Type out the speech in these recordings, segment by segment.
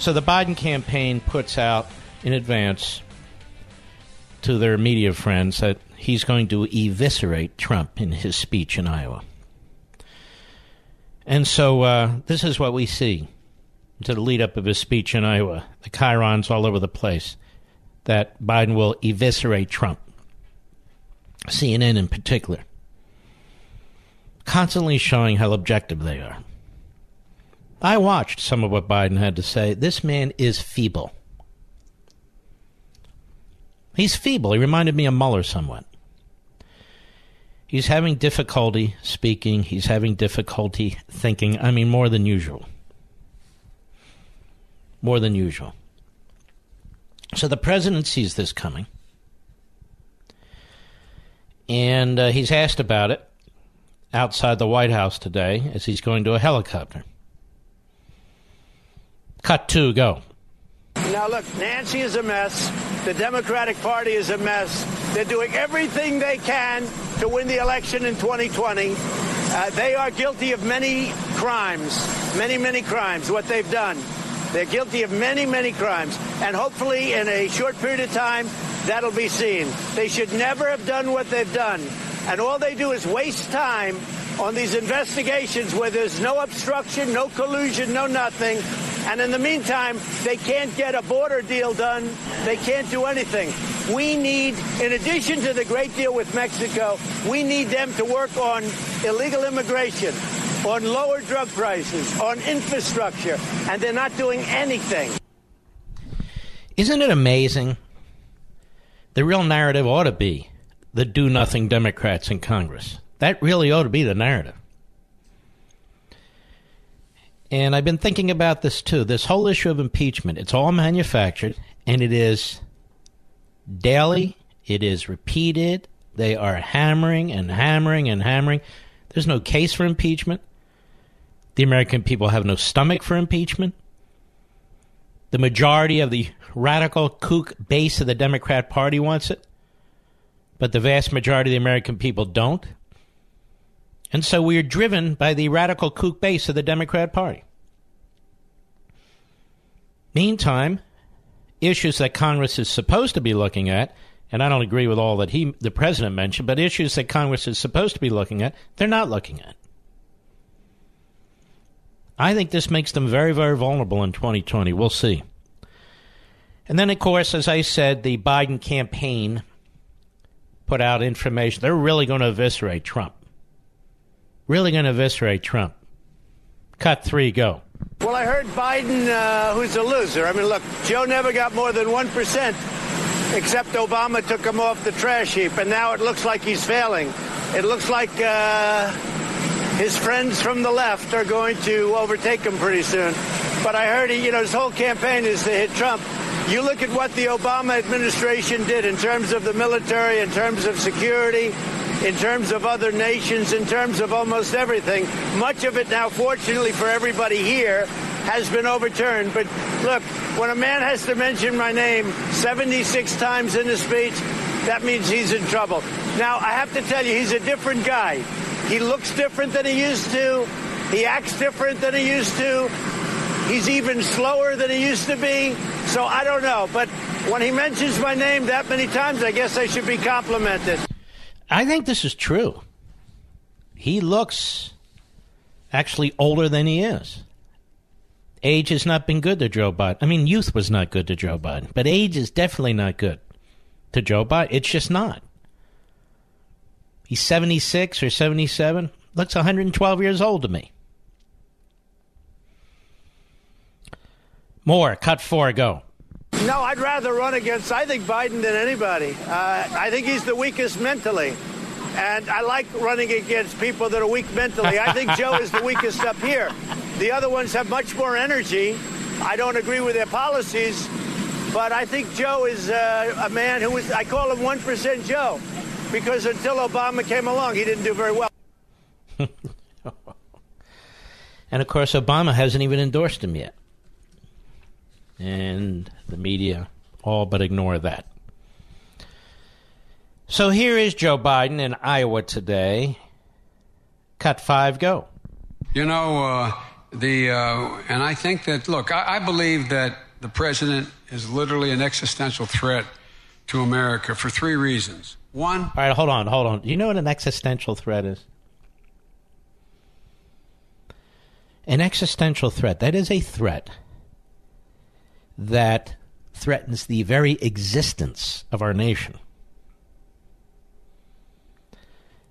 So the Biden campaign puts out in advance to their media friends that he's going to eviscerate Trump in his speech in Iowa. And so uh, this is what we see to the lead up of his speech in Iowa. The chyrons all over the place that Biden will eviscerate Trump. CNN in particular. Constantly showing how objective they are. I watched some of what Biden had to say. This man is feeble. He's feeble. He reminded me of Mueller somewhat. He's having difficulty speaking. He's having difficulty thinking. I mean, more than usual. More than usual. So the president sees this coming. And uh, he's asked about it outside the White House today as he's going to a helicopter. Cut two, go. Now, look, Nancy is a mess. The Democratic Party is a mess. They're doing everything they can to win the election in 2020. Uh, they are guilty of many crimes, many, many crimes, what they've done. They're guilty of many, many crimes. And hopefully, in a short period of time, that'll be seen. They should never have done what they've done. And all they do is waste time on these investigations where there's no obstruction, no collusion, no nothing. And in the meantime, they can't get a border deal done. They can't do anything. We need, in addition to the great deal with Mexico, we need them to work on illegal immigration, on lower drug prices, on infrastructure, and they're not doing anything. Isn't it amazing? The real narrative ought to be the do nothing Democrats in Congress. That really ought to be the narrative. And I've been thinking about this too. This whole issue of impeachment, it's all manufactured and it is daily, it is repeated. They are hammering and hammering and hammering. There's no case for impeachment. The American people have no stomach for impeachment. The majority of the radical kook base of the Democrat Party wants it, but the vast majority of the American people don't. And so we are driven by the radical kook base of the Democrat Party. Meantime, issues that Congress is supposed to be looking at, and I don't agree with all that he, the president mentioned, but issues that Congress is supposed to be looking at, they're not looking at. I think this makes them very, very vulnerable in 2020. We'll see. And then, of course, as I said, the Biden campaign put out information. They're really going to eviscerate Trump really going to eviscerate Trump. Cut three, go. Well, I heard Biden, uh, who's a loser. I mean, look, Joe never got more than 1%, except Obama took him off the trash heap, and now it looks like he's failing. It looks like uh, his friends from the left are going to overtake him pretty soon. But I heard, he, you know, his whole campaign is to hit Trump. You look at what the Obama administration did in terms of the military, in terms of security, in terms of other nations, in terms of almost everything. Much of it now, fortunately for everybody here, has been overturned. But look, when a man has to mention my name 76 times in a speech, that means he's in trouble. Now, I have to tell you, he's a different guy. He looks different than he used to. He acts different than he used to. He's even slower than he used to be. So I don't know. But when he mentions my name that many times, I guess I should be complimented. I think this is true. He looks actually older than he is. Age has not been good to Joe Biden. I mean, youth was not good to Joe Biden, but age is definitely not good to Joe Biden. It's just not. He's 76 or 77. Looks 112 years old to me. More. Cut four. Go. No, I'd rather run against, I think, Biden than anybody. Uh, I think he's the weakest mentally. And I like running against people that are weak mentally. I think Joe is the weakest up here. The other ones have much more energy. I don't agree with their policies, but I think Joe is uh, a man who is, I call him 1% Joe, because until Obama came along, he didn't do very well. and of course, Obama hasn't even endorsed him yet. And the media all but ignore that. So here is Joe Biden in Iowa today. Cut five, go. You know, uh, the uh, and I think that look, I, I believe that the president is literally an existential threat to America for three reasons. One. All right, hold on, hold on. Do you know what an existential threat is? An existential threat, that is a threat that threatens the very existence of our nation.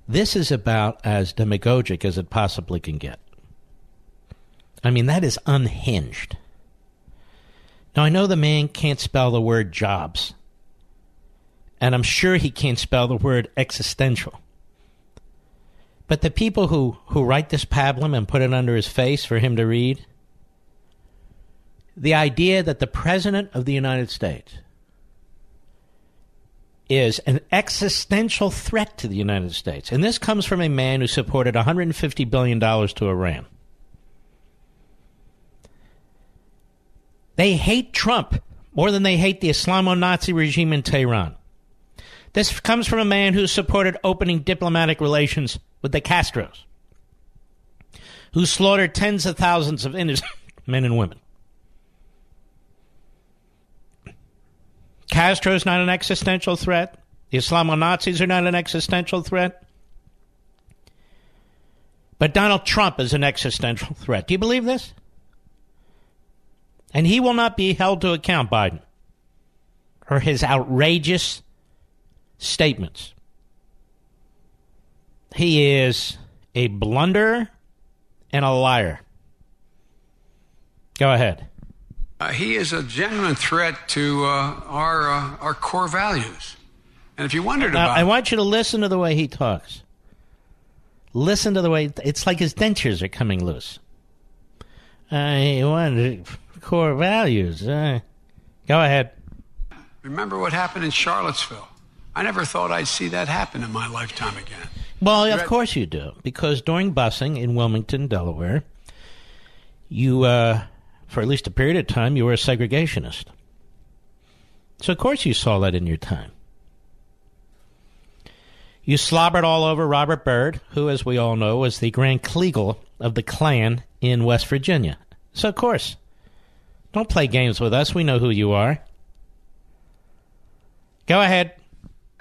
This is about as demagogic as it possibly can get. I mean, that is unhinged. Now, I know the man can't spell the word jobs, and I'm sure he can't spell the word existential. But the people who, who write this pablum and put it under his face for him to read, the idea that the President of the United States is an existential threat to the United States. And this comes from a man who supported $150 billion to Iran. They hate Trump more than they hate the Islamo Nazi regime in Tehran. This comes from a man who supported opening diplomatic relations with the Castros, who slaughtered tens of thousands of innocent men and women. Castro is not an existential threat. The Islamo Nazis are not an existential threat. But Donald Trump is an existential threat. Do you believe this? And he will not be held to account, Biden, for his outrageous statements. He is a blunderer and a liar. Go ahead. Uh, he is a genuine threat to uh, our uh, our core values. And if you wondered about, I want you to listen to the way he talks. Listen to the way it's like his dentures are coming loose. I wonder core values. Uh, go ahead. Remember what happened in Charlottesville? I never thought I'd see that happen in my lifetime again. Well, of course you do, because during busing in Wilmington, Delaware, you, uh, for at least a period of time, you were a segregationist. So, of course, you saw that in your time. You slobbered all over Robert Byrd, who, as we all know, was the Grand Kleagle of the Klan in West Virginia. So, of course, don't play games with us. We know who you are. Go ahead.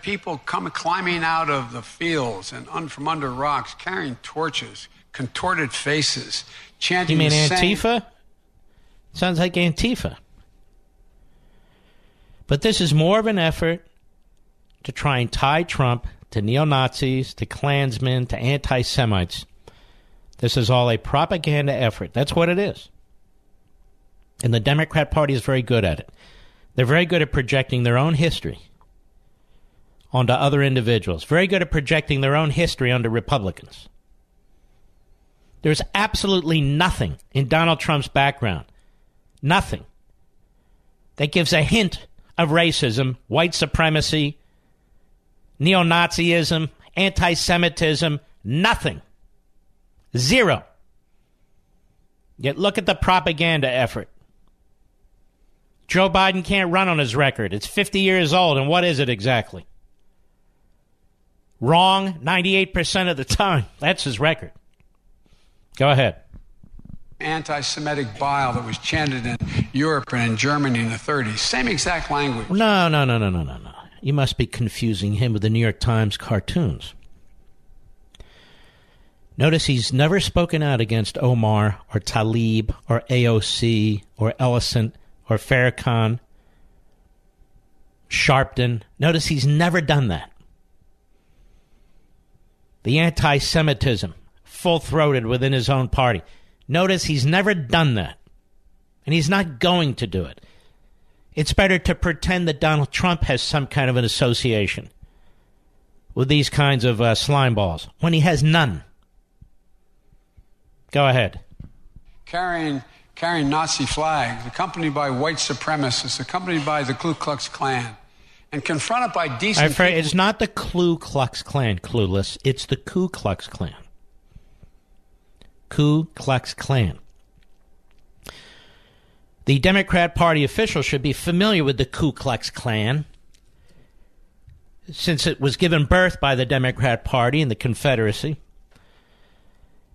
People come climbing out of the fields and un, from under rocks, carrying torches, contorted faces, chanting. You mean Antifa? Sounds like Antifa. But this is more of an effort to try and tie Trump to neo Nazis, to Klansmen, to anti Semites. This is all a propaganda effort. That's what it is. And the Democrat Party is very good at it. They're very good at projecting their own history onto other individuals, very good at projecting their own history onto Republicans. There's absolutely nothing in Donald Trump's background, nothing, that gives a hint of racism, white supremacy, neo Nazism, anti Semitism, nothing. Zero. Yet look at the propaganda effort. Joe Biden can't run on his record. It's 50 years old, and what is it exactly? Wrong 98% of the time. That's his record. Go ahead. Anti Semitic bile that was chanted in Europe and in Germany in the 30s. Same exact language. No, no, no, no, no, no, no. You must be confusing him with the New York Times cartoons. Notice he's never spoken out against Omar or Tlaib or AOC or Ellison or Farrakhan. Sharpton. Notice he's never done that. The anti Semitism, full throated within his own party. Notice he's never done that. And he's not going to do it. It's better to pretend that Donald Trump has some kind of an association with these kinds of uh, slime balls when he has none. Go ahead. Carrying, carrying Nazi flags, accompanied by white supremacists, accompanied by the Ku Klux Klan, and confronted by decent. Afraid it's not the Ku Klux Klan, clueless. It's the Ku Klux Klan. Ku Klux Klan. The Democrat Party officials should be familiar with the Ku Klux Klan since it was given birth by the Democrat Party and the Confederacy,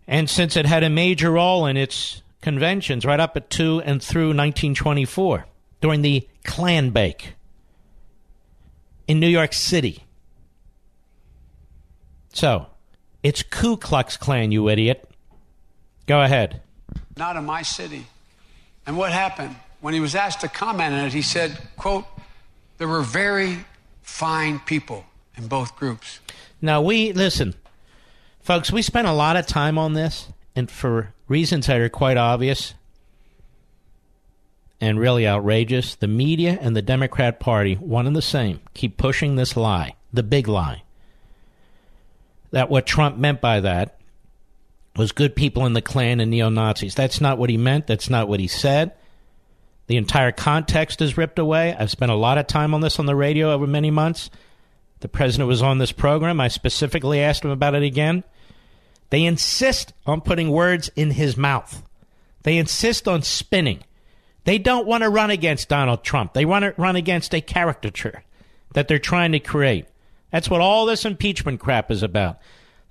and since it had a major role in its conventions right up to and through 1924 during the Klan Bake in New York City. So, it's Ku Klux Klan, you idiot. Go ahead. Not in my city. And what happened? When he was asked to comment on it, he said, quote, there were very fine people in both groups. Now, we, listen, folks, we spent a lot of time on this, and for reasons that are quite obvious and really outrageous, the media and the Democrat Party, one and the same, keep pushing this lie, the big lie. That what Trump meant by that was good people in the Klan and neo Nazis. That's not what he meant. That's not what he said. The entire context is ripped away. I've spent a lot of time on this on the radio over many months. The president was on this program. I specifically asked him about it again. They insist on putting words in his mouth. They insist on spinning. They don't want to run against Donald Trump. They want to run against a caricature that they're trying to create. That's what all this impeachment crap is about.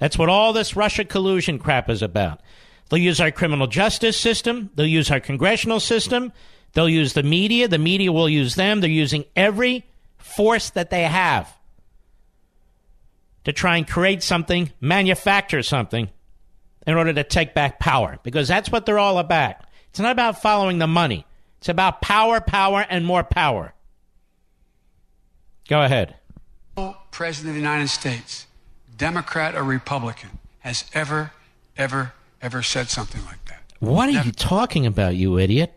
That's what all this Russia collusion crap is about. They'll use our criminal justice system. They'll use our congressional system. They'll use the media. The media will use them. They're using every force that they have to try and create something, manufacture something in order to take back power because that's what they're all about. It's not about following the money, it's about power, power, and more power. Go ahead. President of the United States, Democrat or Republican, has ever, ever, ever said something like that. What are you talking about, you idiot?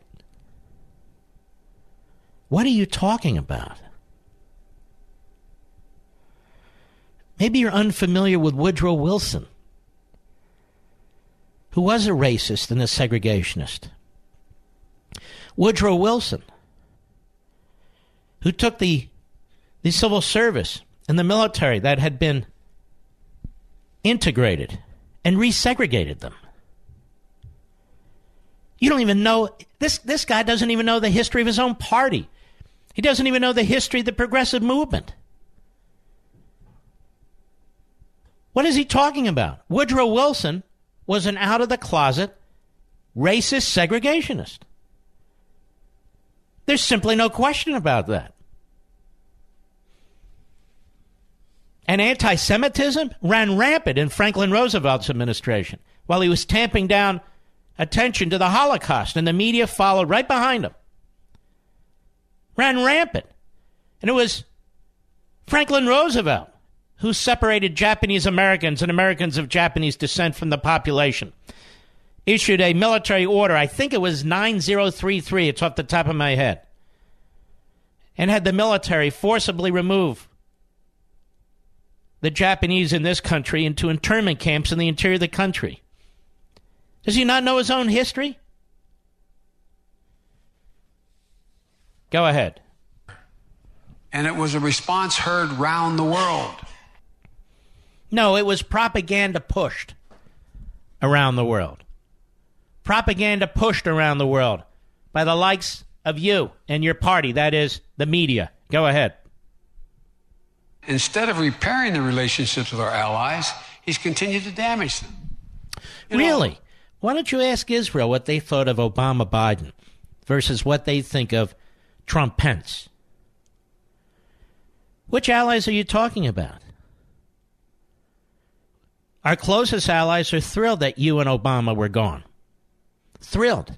What are you talking about? Maybe you're unfamiliar with Woodrow Wilson, who was a racist and a segregationist. Woodrow Wilson, who took the, the civil service and the military that had been integrated and resegregated them. You don't even know this this guy doesn't even know the history of his own party. He doesn't even know the history of the progressive movement. What is he talking about? Woodrow Wilson was an out of the closet racist segregationist. There's simply no question about that. And anti Semitism ran rampant in Franklin Roosevelt's administration while he was tamping down attention to the Holocaust, and the media followed right behind him. Ran rampant. And it was Franklin Roosevelt who separated Japanese Americans and Americans of Japanese descent from the population. Issued a military order, I think it was 9033, it's off the top of my head, and had the military forcibly remove the Japanese in this country into internment camps in the interior of the country. Does he not know his own history? Go ahead. And it was a response heard round the world. No, it was propaganda pushed around the world. Propaganda pushed around the world by the likes of you and your party, that is, the media. Go ahead. Instead of repairing the relationships with our allies, he's continued to damage them. You really? Know, Why don't you ask Israel what they thought of Obama Biden versus what they think of Trump Pence? Which allies are you talking about? Our closest allies are thrilled that you and Obama were gone. Thrilled.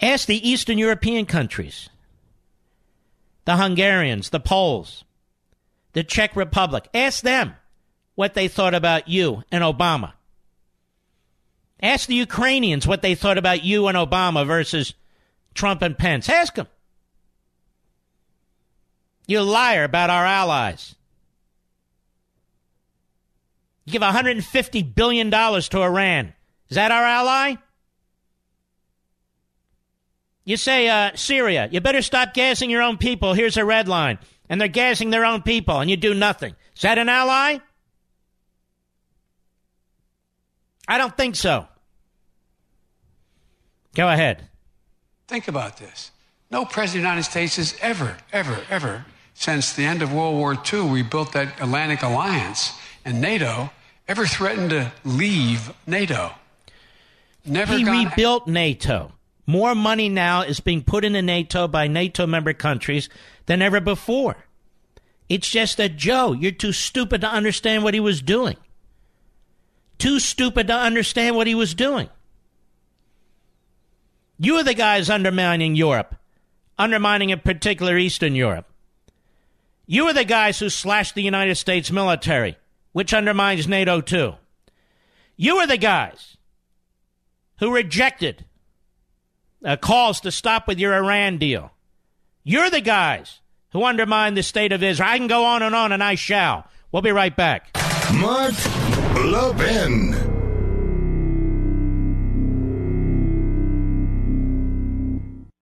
Ask the Eastern European countries. the Hungarians, the Poles, the Czech Republic. Ask them what they thought about you and Obama. Ask the Ukrainians what they thought about you and Obama versus Trump and Pence. Ask them. You liar about our allies. You give $150 billion to Iran. Is that our ally? You say, uh, Syria, you better stop gassing your own people. Here's a red line. And they're gassing their own people, and you do nothing. Is that an ally? I don't think so. Go ahead. Think about this. No president of the United States has ever, ever, ever, since the end of World War II, we built that Atlantic Alliance and NATO, ever threatened to leave NATO. Never he gone- rebuilt NATO. More money now is being put into NATO by NATO member countries than ever before. It's just that, Joe, you're too stupid to understand what he was doing. Too stupid to understand what he was doing. You are the guys undermining Europe, undermining in particular Eastern Europe. You are the guys who slashed the United States military, which undermines NATO too. You are the guys who rejected uh, calls to stop with your Iran deal. You're the guys who undermine the state of Israel. I can go on and on, and I shall. We'll be right back. Mark Levin.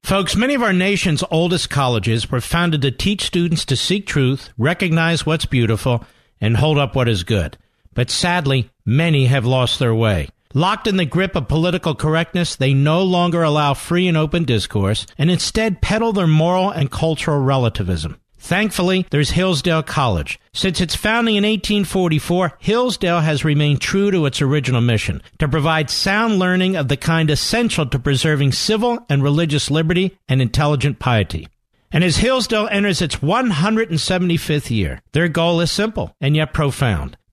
Folks, many of our nation's oldest colleges were founded to teach students to seek truth, recognize what's beautiful, and hold up what is good. But sadly, many have lost their way. Locked in the grip of political correctness, they no longer allow free and open discourse and instead peddle their moral and cultural relativism. Thankfully, there's Hillsdale College. Since its founding in 1844, Hillsdale has remained true to its original mission to provide sound learning of the kind essential to preserving civil and religious liberty and intelligent piety. And as Hillsdale enters its 175th year, their goal is simple and yet profound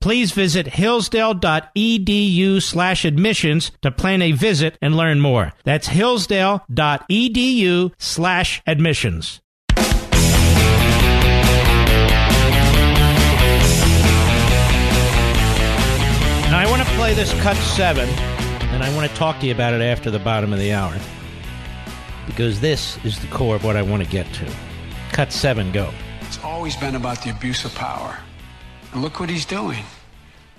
please visit hillsdale.edu slash admissions to plan a visit and learn more. That's hillsdale.edu slash admissions. Now, I want to play this cut seven, and I want to talk to you about it after the bottom of the hour because this is the core of what I want to get to. Cut seven, go. It's always been about the abuse of power. Look what he's doing.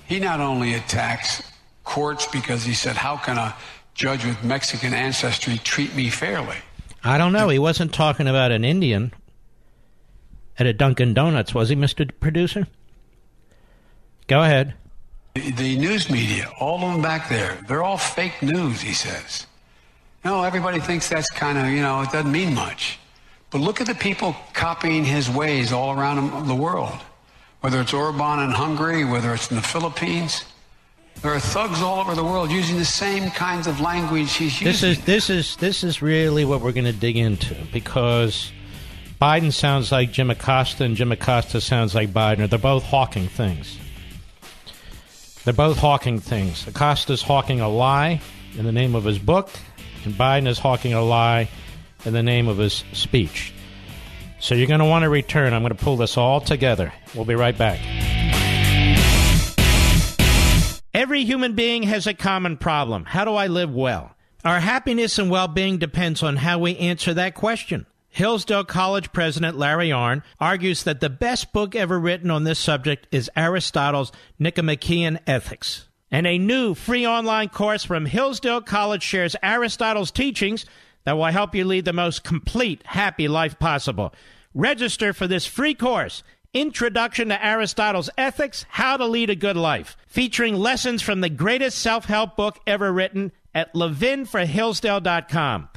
He not only attacks courts because he said, How can a judge with Mexican ancestry treat me fairly? I don't know. He wasn't talking about an Indian at a Dunkin' Donuts, was he, Mr. Producer? Go ahead. The, the news media, all of them back there, they're all fake news, he says. No, everybody thinks that's kind of, you know, it doesn't mean much. But look at the people copying his ways all around the world whether it's Orban in Hungary, whether it's in the Philippines. There are thugs all over the world using the same kinds of language he's using. This is this is this is really what we're going to dig into because Biden sounds like Jim Acosta and Jim Acosta sounds like Biden. They're both hawking things. They're both hawking things. Acosta's hawking a lie in the name of his book, and Biden is hawking a lie in the name of his speech. So you're going to want to return. I'm going to pull this all together. We'll be right back. Every human being has a common problem. How do I live well? Our happiness and well being depends on how we answer that question. Hillsdale College President Larry Arnn argues that the best book ever written on this subject is Aristotle's Nicomachean Ethics. And a new free online course from Hillsdale College shares Aristotle's teachings that will help you lead the most complete, happy life possible. Register for this free course. Introduction to Aristotle's Ethics How to Lead a Good Life, featuring lessons from the greatest self help book ever written at levinforhillsdale.com.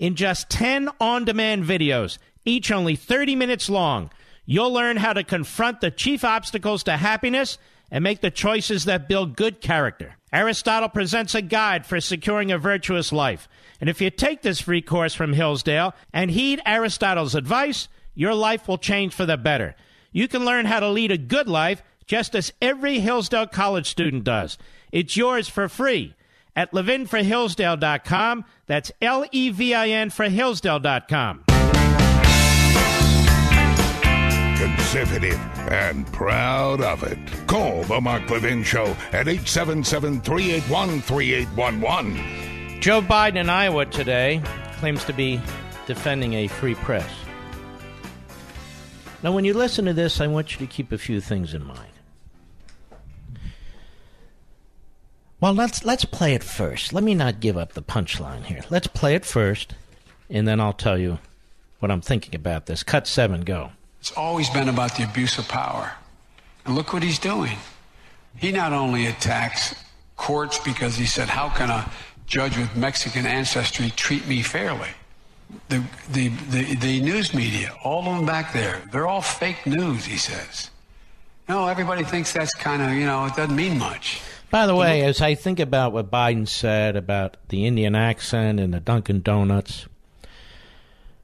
In just 10 on demand videos, each only 30 minutes long, you'll learn how to confront the chief obstacles to happiness and make the choices that build good character. Aristotle presents a guide for securing a virtuous life. And if you take this free course from Hillsdale and heed Aristotle's advice, your life will change for the better. You can learn how to lead a good life just as every Hillsdale College student does. It's yours for free at levinforhillsdale.com. That's L E V I N for Hillsdale.com. Conservative and proud of it. Call the Mark Levin Show at 877 381 3811. Joe Biden in Iowa today claims to be defending a free press. Now, when you listen to this, I want you to keep a few things in mind. Well, let's let's play it first. Let me not give up the punchline here. Let's play it first, and then I'll tell you what I'm thinking about this. Cut seven, go. It's always been about the abuse of power. And look what he's doing. He not only attacks courts because he said, How can a judge with Mexican ancestry treat me fairly? The, the, the, the news media, all of them back there, they're all fake news, he says. No, everybody thinks that's kind of, you know, it doesn't mean much. By the way, as I think about what Biden said about the Indian accent and the Dunkin' Donuts,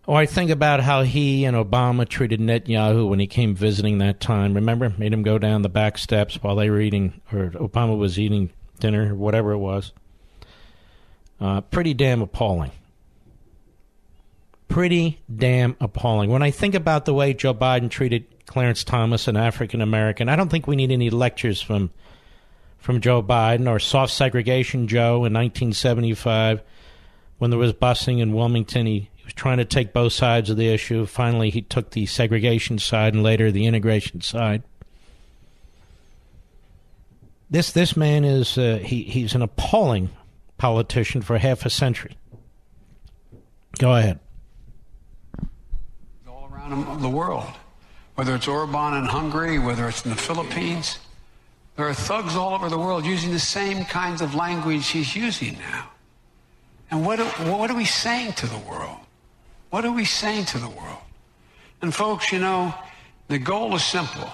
or I think about how he and Obama treated Netanyahu when he came visiting that time. Remember, made him go down the back steps while they were eating, or Obama was eating dinner, whatever it was. Uh, pretty damn appalling. Pretty damn appalling. When I think about the way Joe Biden treated Clarence Thomas, an African American, I don't think we need any lectures from from Joe Biden or soft segregation Joe in 1975 when there was busing in Wilmington. He, was trying to take both sides of the issue. Finally, he took the segregation side and later the integration side. This this man is uh, he he's an appalling politician for half a century. Go ahead. All around the world, whether it's Orban in Hungary, whether it's in the Philippines, there are thugs all over the world using the same kinds of language he's using now. And what, what are we saying to the world? What are we saying to the world? And folks, you know, the goal is simple.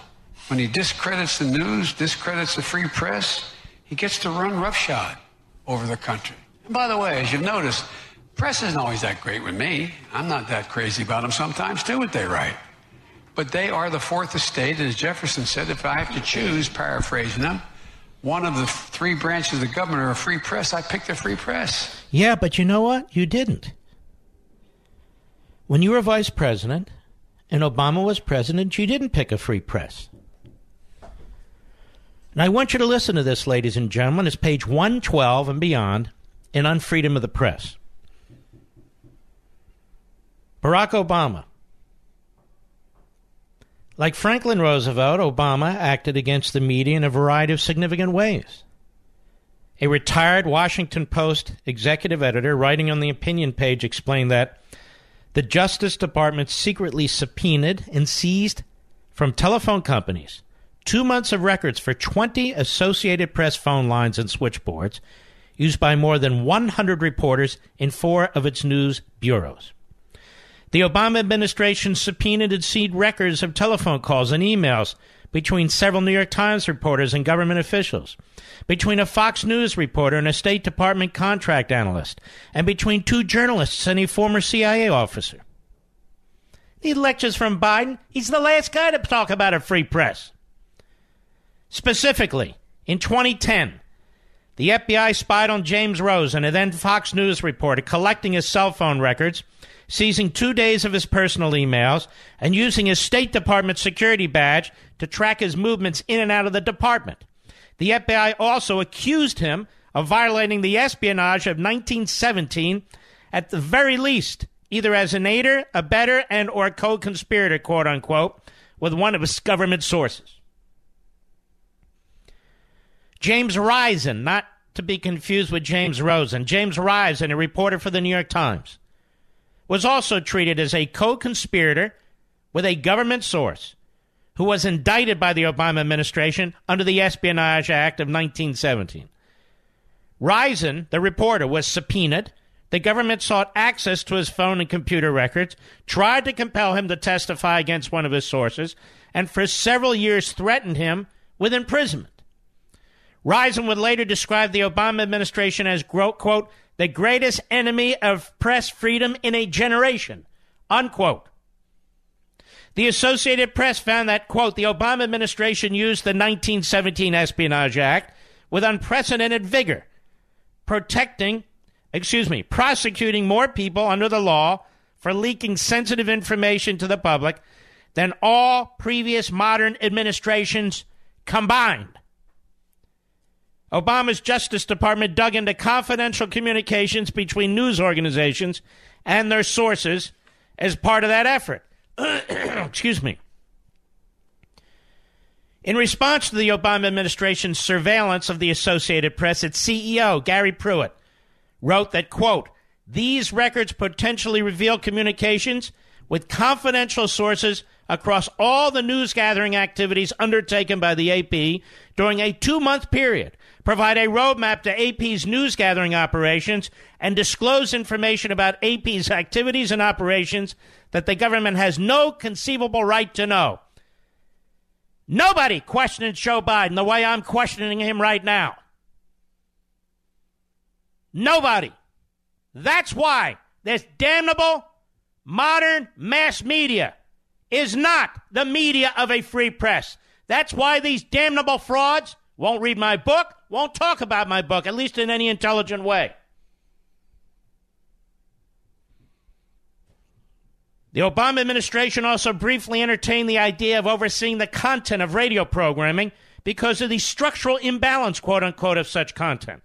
When he discredits the news, discredits the free press, he gets to run roughshod over the country. And by the way, as you've noticed, press isn't always that great with me. I'm not that crazy about them sometimes, too, what they write. But they are the fourth estate, as Jefferson said, if I have to choose, paraphrasing them, one of the three branches of the government are a free press, I pick the free press. Yeah, but you know what? You didn't. When you were vice president and Obama was president, you didn't pick a free press. And I want you to listen to this, ladies and gentlemen. It's page 112 and beyond in Unfreedom of the Press. Barack Obama. Like Franklin Roosevelt, Obama acted against the media in a variety of significant ways. A retired Washington Post executive editor writing on the opinion page explained that the Justice Department secretly subpoenaed and seized from telephone companies two months of records for 20 Associated Press phone lines and switchboards used by more than 100 reporters in four of its news bureaus. The Obama administration subpoenaed and seized records of telephone calls and emails between several New York Times reporters and government officials, between a Fox News reporter and a State Department contract analyst, and between two journalists and a former CIA officer. Need lectures from Biden? He's the last guy to talk about a free press. Specifically, in 2010, the FBI spied on James Rosen, a then Fox News reporter, collecting his cell phone records seizing two days of his personal emails, and using his State Department security badge to track his movements in and out of the department. The FBI also accused him of violating the espionage of 1917 at the very least, either as an aider, abettor, and or co-conspirator, quote unquote, with one of his government sources. James Risen, not to be confused with James Rosen. James Risen, a reporter for the New York Times was also treated as a co conspirator with a government source who was indicted by the Obama administration under the Espionage Act of 1917. Risen, the reporter, was subpoenaed. The government sought access to his phone and computer records, tried to compel him to testify against one of his sources, and for several years threatened him with imprisonment. Risen would later describe the Obama administration as, quote, the greatest enemy of press freedom in a generation, unquote. The Associated Press found that, quote, the Obama administration used the 1917 Espionage Act with unprecedented vigor, protecting, excuse me, prosecuting more people under the law for leaking sensitive information to the public than all previous modern administrations combined. Obama's Justice Department dug into confidential communications between news organizations and their sources as part of that effort. Excuse me. In response to the Obama administration's surveillance of the Associated Press, its CEO, Gary Pruitt, wrote that, quote, these records potentially reveal communications with confidential sources across all the news gathering activities undertaken by the AP during a two month period, provide a roadmap to AP's news gathering operations, and disclose information about AP's activities and operations that the government has no conceivable right to know. Nobody questioned Joe Biden the way I'm questioning him right now. Nobody. That's why this damnable modern mass media is not the media of a free press. That's why these damnable frauds won't read my book, won't talk about my book, at least in any intelligent way. The Obama administration also briefly entertained the idea of overseeing the content of radio programming because of the structural imbalance, quote unquote, of such content.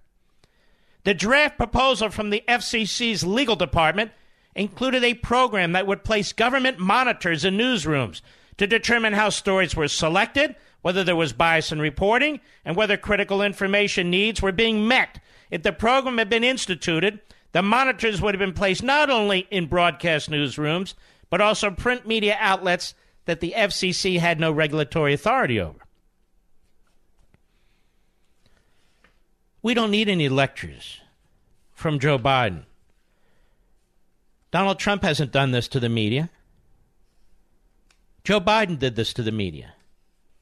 The draft proposal from the FCC's legal department included a program that would place government monitors in newsrooms to determine how stories were selected, whether there was bias in reporting, and whether critical information needs were being met. If the program had been instituted, the monitors would have been placed not only in broadcast newsrooms, but also print media outlets that the FCC had no regulatory authority over. We don't need any lectures from Joe Biden. Donald Trump hasn't done this to the media. Joe Biden did this to the media.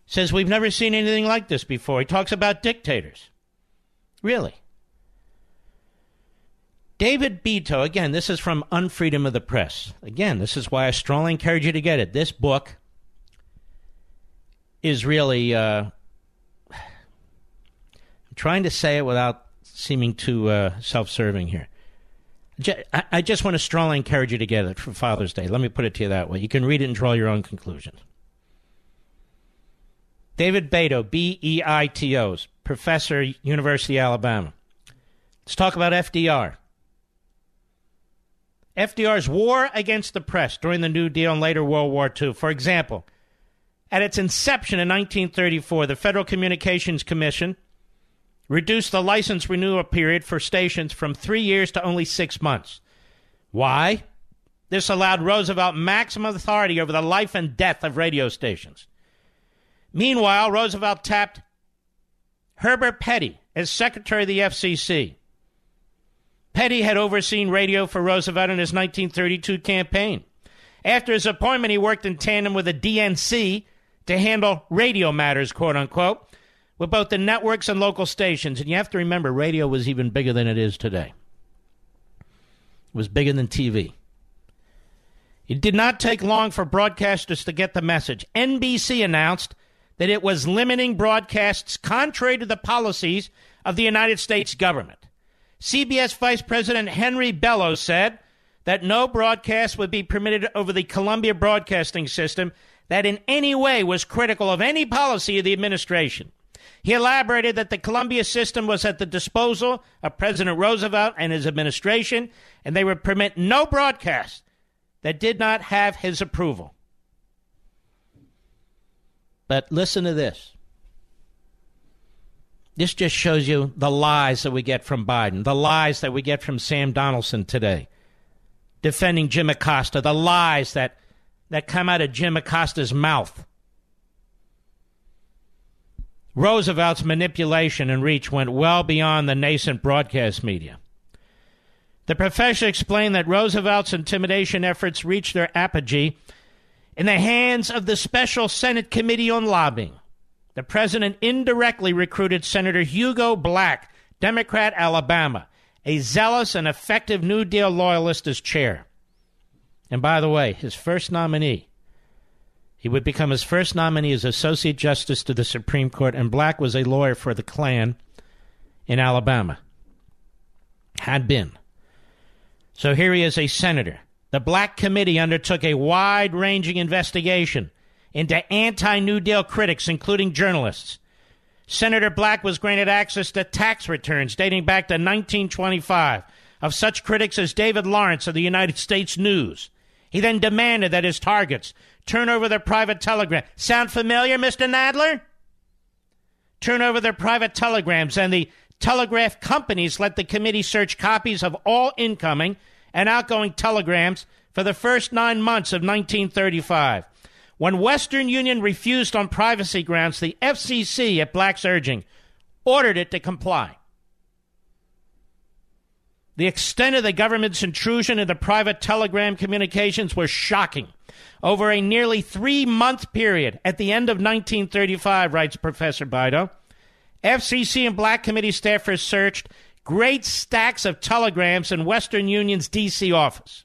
Says we've never seen anything like this before. He talks about dictators. Really? David Beito, again, this is from Unfreedom of the Press. Again, this is why I strongly encourage you to get it. This book is really. Uh, I'm trying to say it without seeming too uh, self serving here. I just want to strongly encourage you to get it for Father's Day. Let me put it to you that way. You can read it and draw your own conclusions. David Beito, B E I T O's, professor, University of Alabama. Let's talk about FDR. FDR's war against the press during the New Deal and later World War II. For example, at its inception in 1934, the Federal Communications Commission reduced the license renewal period for stations from three years to only six months. Why? This allowed Roosevelt maximum authority over the life and death of radio stations. Meanwhile, Roosevelt tapped Herbert Pettey as Secretary of the FCC. Pettey had overseen radio for Roosevelt in his 1932 campaign. After his appointment, he worked in tandem with the DNC to handle radio matters, quote unquote, with both the networks and local stations. And you have to remember, radio was even bigger than it is today. It was bigger than TV. It did not take long for broadcasters to get the message. NBC announced that it was limiting broadcasts contrary to the policies of the United States government. CBS Vice President Henry Bellows said that no broadcast would be permitted over the Columbia Broadcasting System that in any way was critical of any policy of the administration. He elaborated that the Columbia system was at the disposal of President Roosevelt and his administration, and they would permit no broadcast that did not have his approval. But listen to this. This just shows you the lies that we get from Biden, the lies that we get from Sam Donaldson today, defending Jim Acosta, the lies that, that come out of Jim Acosta's mouth. Roosevelt's manipulation and reach went well beyond the nascent broadcast media. The professor explained that Roosevelt's intimidation efforts reached their apogee in the hands of the Special Senate Committee on Lobbying the president indirectly recruited Senator Hugo Black, Democrat, Alabama, a zealous and effective New Deal loyalist, as chair. And by the way, his first nominee, he would become his first nominee as Associate Justice to the Supreme Court, and Black was a lawyer for the Klan in Alabama. Had been. So here he is, a senator. The Black Committee undertook a wide ranging investigation into anti New Deal critics, including journalists. Senator Black was granted access to tax returns dating back to 1925 of such critics as David Lawrence of the United States News. He then demanded that his targets turn over their private telegram. Sound familiar, Mr. Nadler? Turn over their private telegrams, and the telegraph companies let the committee search copies of all incoming and outgoing telegrams for the first nine months of 1935. When Western Union refused on privacy grounds, the FCC, at Black's urging, ordered it to comply. The extent of the government's intrusion into private telegram communications was shocking. Over a nearly three month period at the end of 1935, writes Professor Beito, FCC and Black Committee staffers searched great stacks of telegrams in Western Union's D.C. office.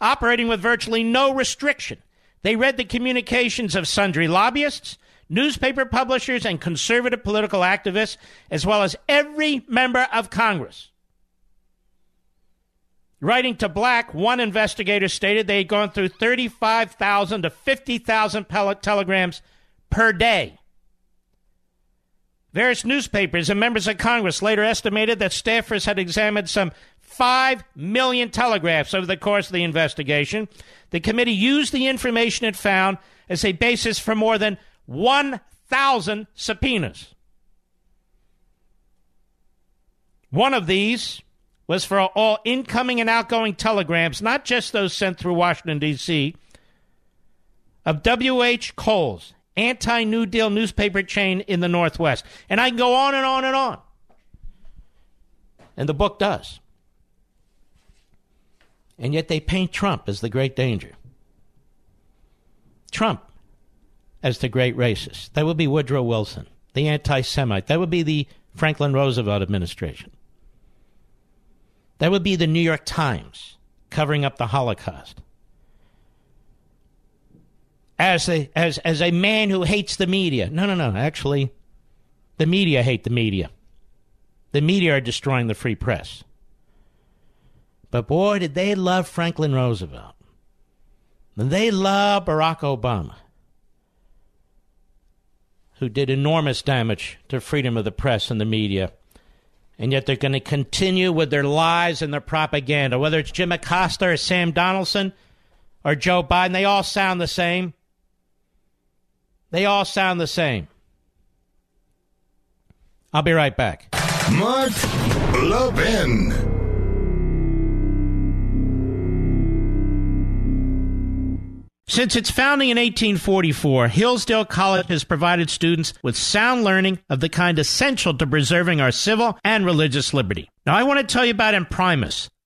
Operating with virtually no restriction, they read the communications of sundry lobbyists, newspaper publishers, and conservative political activists, as well as every member of Congress. Writing to Black, one investigator stated they had gone through 35,000 to 50,000 telegrams per day. Various newspapers and members of Congress later estimated that staffers had examined some 5 million telegraphs over the course of the investigation. The committee used the information it found as a basis for more than 1,000 subpoenas. One of these was for all incoming and outgoing telegrams, not just those sent through Washington, D.C., of W.H. Cowles, anti New Deal newspaper chain in the Northwest. And I can go on and on and on. And the book does. And yet they paint Trump as the great danger. Trump as the great racist. That would be Woodrow Wilson, the anti Semite. That would be the Franklin Roosevelt administration. That would be the New York Times covering up the Holocaust. As a, as, as a man who hates the media. No, no, no. Actually, the media hate the media. The media are destroying the free press. But boy, did they love Franklin Roosevelt. They love Barack Obama, who did enormous damage to freedom of the press and the media and yet they're going to continue with their lies and their propaganda. Whether it's Jim Acosta or Sam Donaldson or Joe Biden, they all sound the same. They all sound the same. I'll be right back. Mark Levin. Since its founding in 1844, Hillsdale College has provided students with sound learning of the kind essential to preserving our civil and religious liberty. Now, I want to tell you about Imprimis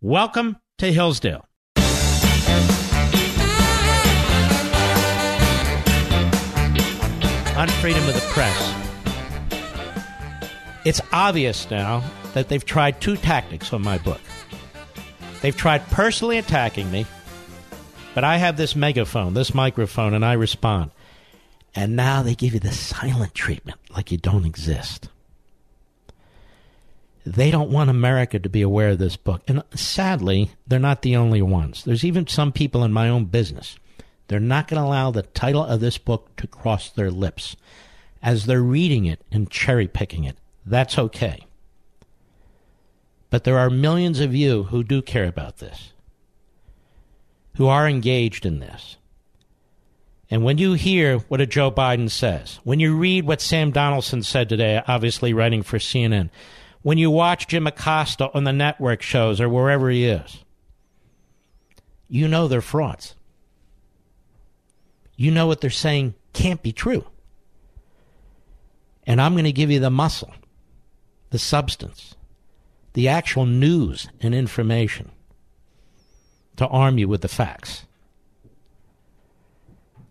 Welcome to Hillsdale. On freedom of the press. It's obvious now that they've tried two tactics on my book. They've tried personally attacking me, but I have this megaphone, this microphone, and I respond. And now they give you the silent treatment like you don't exist. They don't want America to be aware of this book. And sadly, they're not the only ones. There's even some people in my own business. They're not going to allow the title of this book to cross their lips as they're reading it and cherry picking it. That's okay. But there are millions of you who do care about this, who are engaged in this. And when you hear what a Joe Biden says, when you read what Sam Donaldson said today, obviously writing for CNN, when you watch Jim Acosta on the network shows or wherever he is, you know they're frauds. You know what they're saying can't be true. And I'm going to give you the muscle, the substance, the actual news and information to arm you with the facts.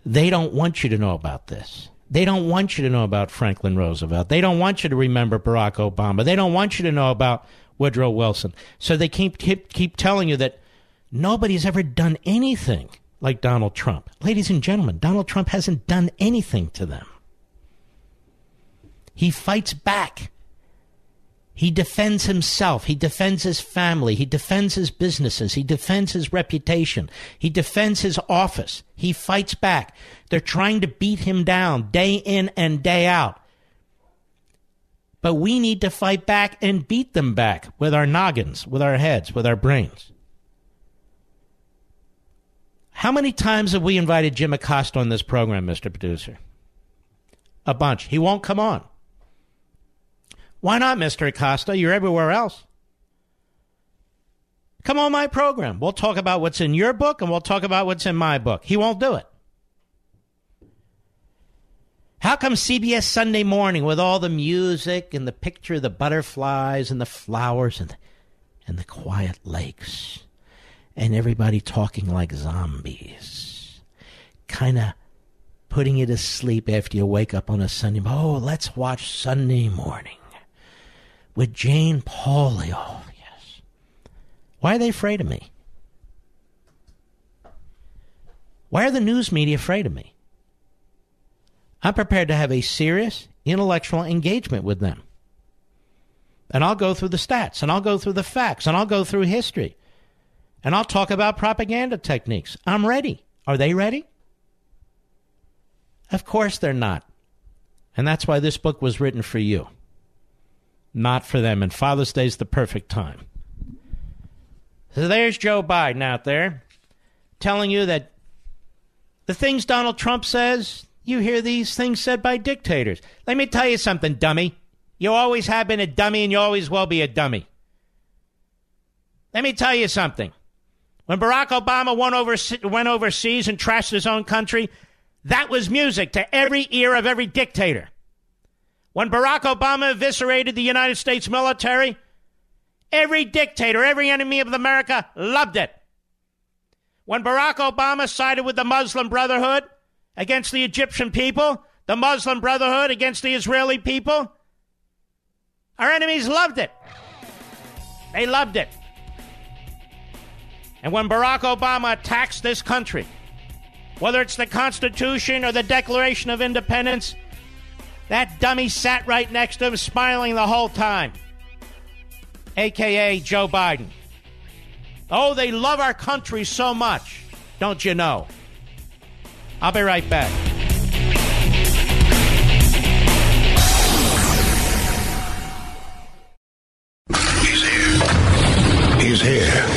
They don't want you to know about this. They don't want you to know about Franklin Roosevelt. They don't want you to remember Barack Obama. They don't want you to know about Woodrow Wilson. So they keep, keep, keep telling you that nobody's ever done anything like Donald Trump. Ladies and gentlemen, Donald Trump hasn't done anything to them. He fights back. He defends himself. He defends his family. He defends his businesses. He defends his reputation. He defends his office. He fights back. They're trying to beat him down day in and day out. But we need to fight back and beat them back with our noggins, with our heads, with our brains. How many times have we invited Jim Acosta on this program, Mr. Producer? A bunch. He won't come on. Why not, Mr. Acosta? You're everywhere else. Come on my program. We'll talk about what's in your book and we'll talk about what's in my book. He won't do it. How come CBS Sunday morning with all the music and the picture of the butterflies and the flowers and the, and the quiet lakes and everybody talking like zombies, kind of putting you to sleep after you wake up on a Sunday. Oh, let's watch Sunday morning with Jane Pauley. Oh, yes. Why are they afraid of me? Why are the news media afraid of me? I'm prepared to have a serious intellectual engagement with them. And I'll go through the stats, and I'll go through the facts, and I'll go through history, and I'll talk about propaganda techniques. I'm ready. Are they ready? Of course they're not. And that's why this book was written for you not for them. And Father's Day is the perfect time. So there's Joe Biden out there telling you that the things Donald Trump says, you hear these things said by dictators. Let me tell you something, dummy. You always have been a dummy and you always will be a dummy. Let me tell you something. When Barack Obama went, over, went overseas and trashed his own country, that was music to every ear of every dictator. When Barack Obama eviscerated the United States military, every dictator, every enemy of America loved it. When Barack Obama sided with the Muslim Brotherhood against the Egyptian people, the Muslim Brotherhood against the Israeli people, our enemies loved it. They loved it. And when Barack Obama attacks this country, whether it's the Constitution or the Declaration of Independence, that dummy sat right next to him, smiling the whole time. AKA Joe Biden. Oh, they love our country so much, don't you know? I'll be right back. He's here. He's here.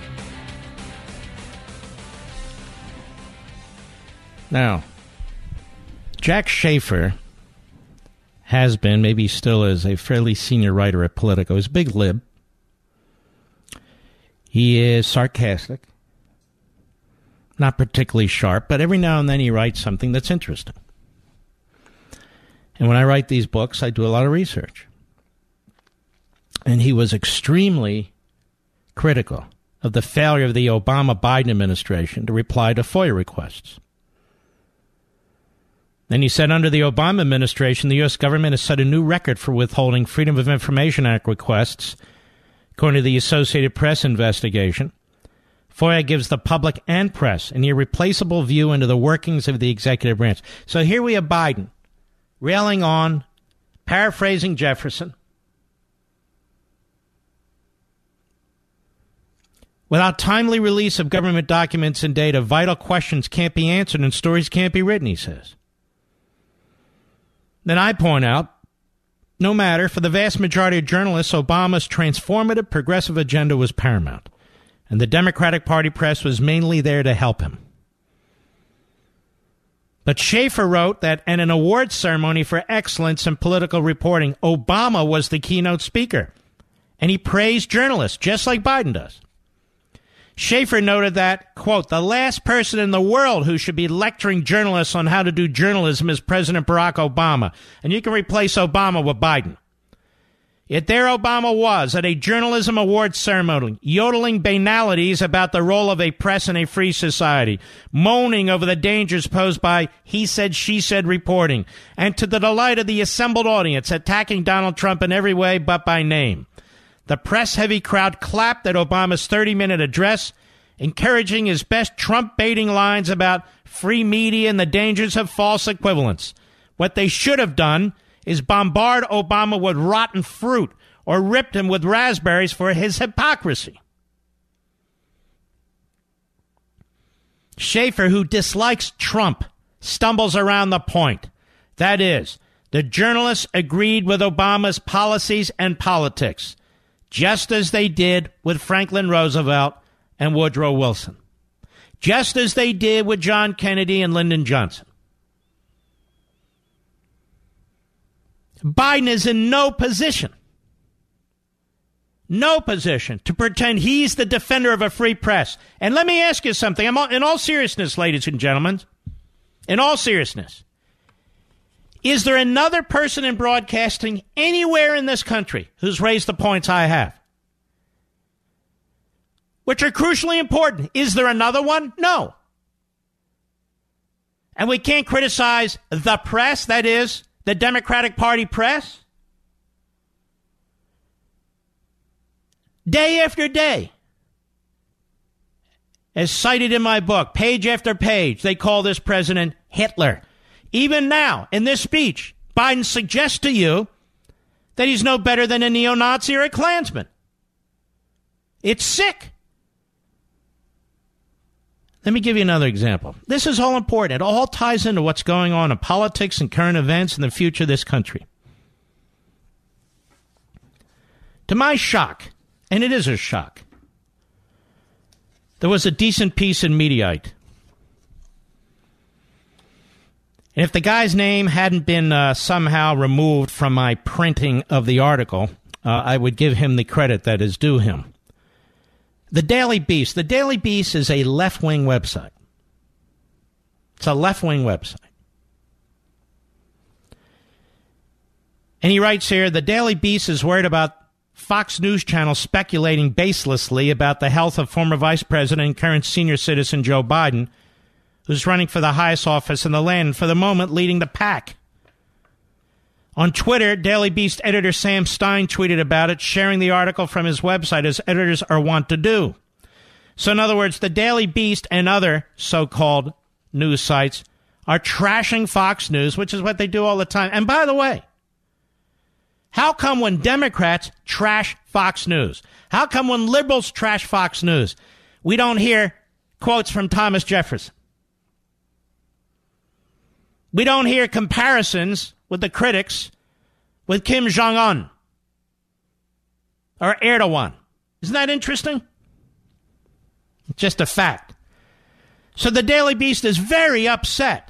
Now, Jack Shafer has been, maybe still is, a fairly senior writer at Politico. He's big lib. He is sarcastic, not particularly sharp, but every now and then he writes something that's interesting. And when I write these books, I do a lot of research. And he was extremely critical of the failure of the Obama Biden administration to reply to FOIA requests. Then he said under the Obama administration, the U.S. government has set a new record for withholding Freedom of Information Act requests, according to the Associated Press investigation. FOIA gives the public and press an irreplaceable view into the workings of the executive branch. So here we have Biden railing on, paraphrasing Jefferson, Without timely release of government documents and data, vital questions can't be answered and stories can't be written, he says. Then I point out no matter, for the vast majority of journalists, Obama's transformative progressive agenda was paramount, and the Democratic Party press was mainly there to help him. But Shafer wrote that at an awards ceremony for excellence in political reporting, Obama was the keynote speaker, and he praised journalists, just like Biden does. Shafer noted that, quote, the last person in the world who should be lecturing journalists on how to do journalism is President Barack Obama. And you can replace Obama with Biden. Yet there Obama was at a journalism awards ceremony, yodeling banalities about the role of a press in a free society, moaning over the dangers posed by he said, she said reporting, and to the delight of the assembled audience, attacking Donald Trump in every way but by name. The press heavy crowd clapped at Obama's 30 minute address, encouraging his best Trump baiting lines about free media and the dangers of false equivalence. What they should have done is bombard Obama with rotten fruit or ripped him with raspberries for his hypocrisy. Shafer, who dislikes Trump, stumbles around the point. That is, the journalists agreed with Obama's policies and politics just as they did with Franklin Roosevelt and Woodrow Wilson, just as they did with John Kennedy and Lyndon Johnson. Biden is in no position, no position to pretend he's the defender of a free press. And let me ask you something. I'm all, in all seriousness, ladies and gentlemen, in all seriousness, is there another person in broadcasting anywhere in this country who's raised the points I have? Which are crucially important. Is there another one? No. And we can't criticize the press, that is, the Democratic Party press. Day after day, as cited in my book, page after page, they call this president Hitler. Even now, in this speech, Biden suggests to you that he's no better than a neo Nazi or a Klansman. It's sick. Let me give you another example. This is all important. It all ties into what's going on in politics and current events and the future of this country. To my shock, and it is a shock, there was a decent piece in Mediaite And if the guy's name hadn't been uh, somehow removed from my printing of the article, uh, I would give him the credit that is due him. The Daily Beast. The Daily Beast is a left wing website. It's a left wing website. And he writes here the Daily Beast is worried about Fox News Channel speculating baselessly about the health of former Vice President and current senior citizen Joe Biden who's running for the highest office in the land, and for the moment leading the pack. On Twitter, Daily Beast editor Sam Stein tweeted about it, sharing the article from his website as editors are wont to do. So, in other words, the Daily Beast and other so called news sites are trashing Fox News, which is what they do all the time. And by the way, how come when Democrats trash Fox News? How come when liberals trash Fox News, we don't hear quotes from Thomas Jefferson? We don't hear comparisons with the critics with Kim Jong un or Erdogan. Isn't that interesting? Just a fact. So the Daily Beast is very upset.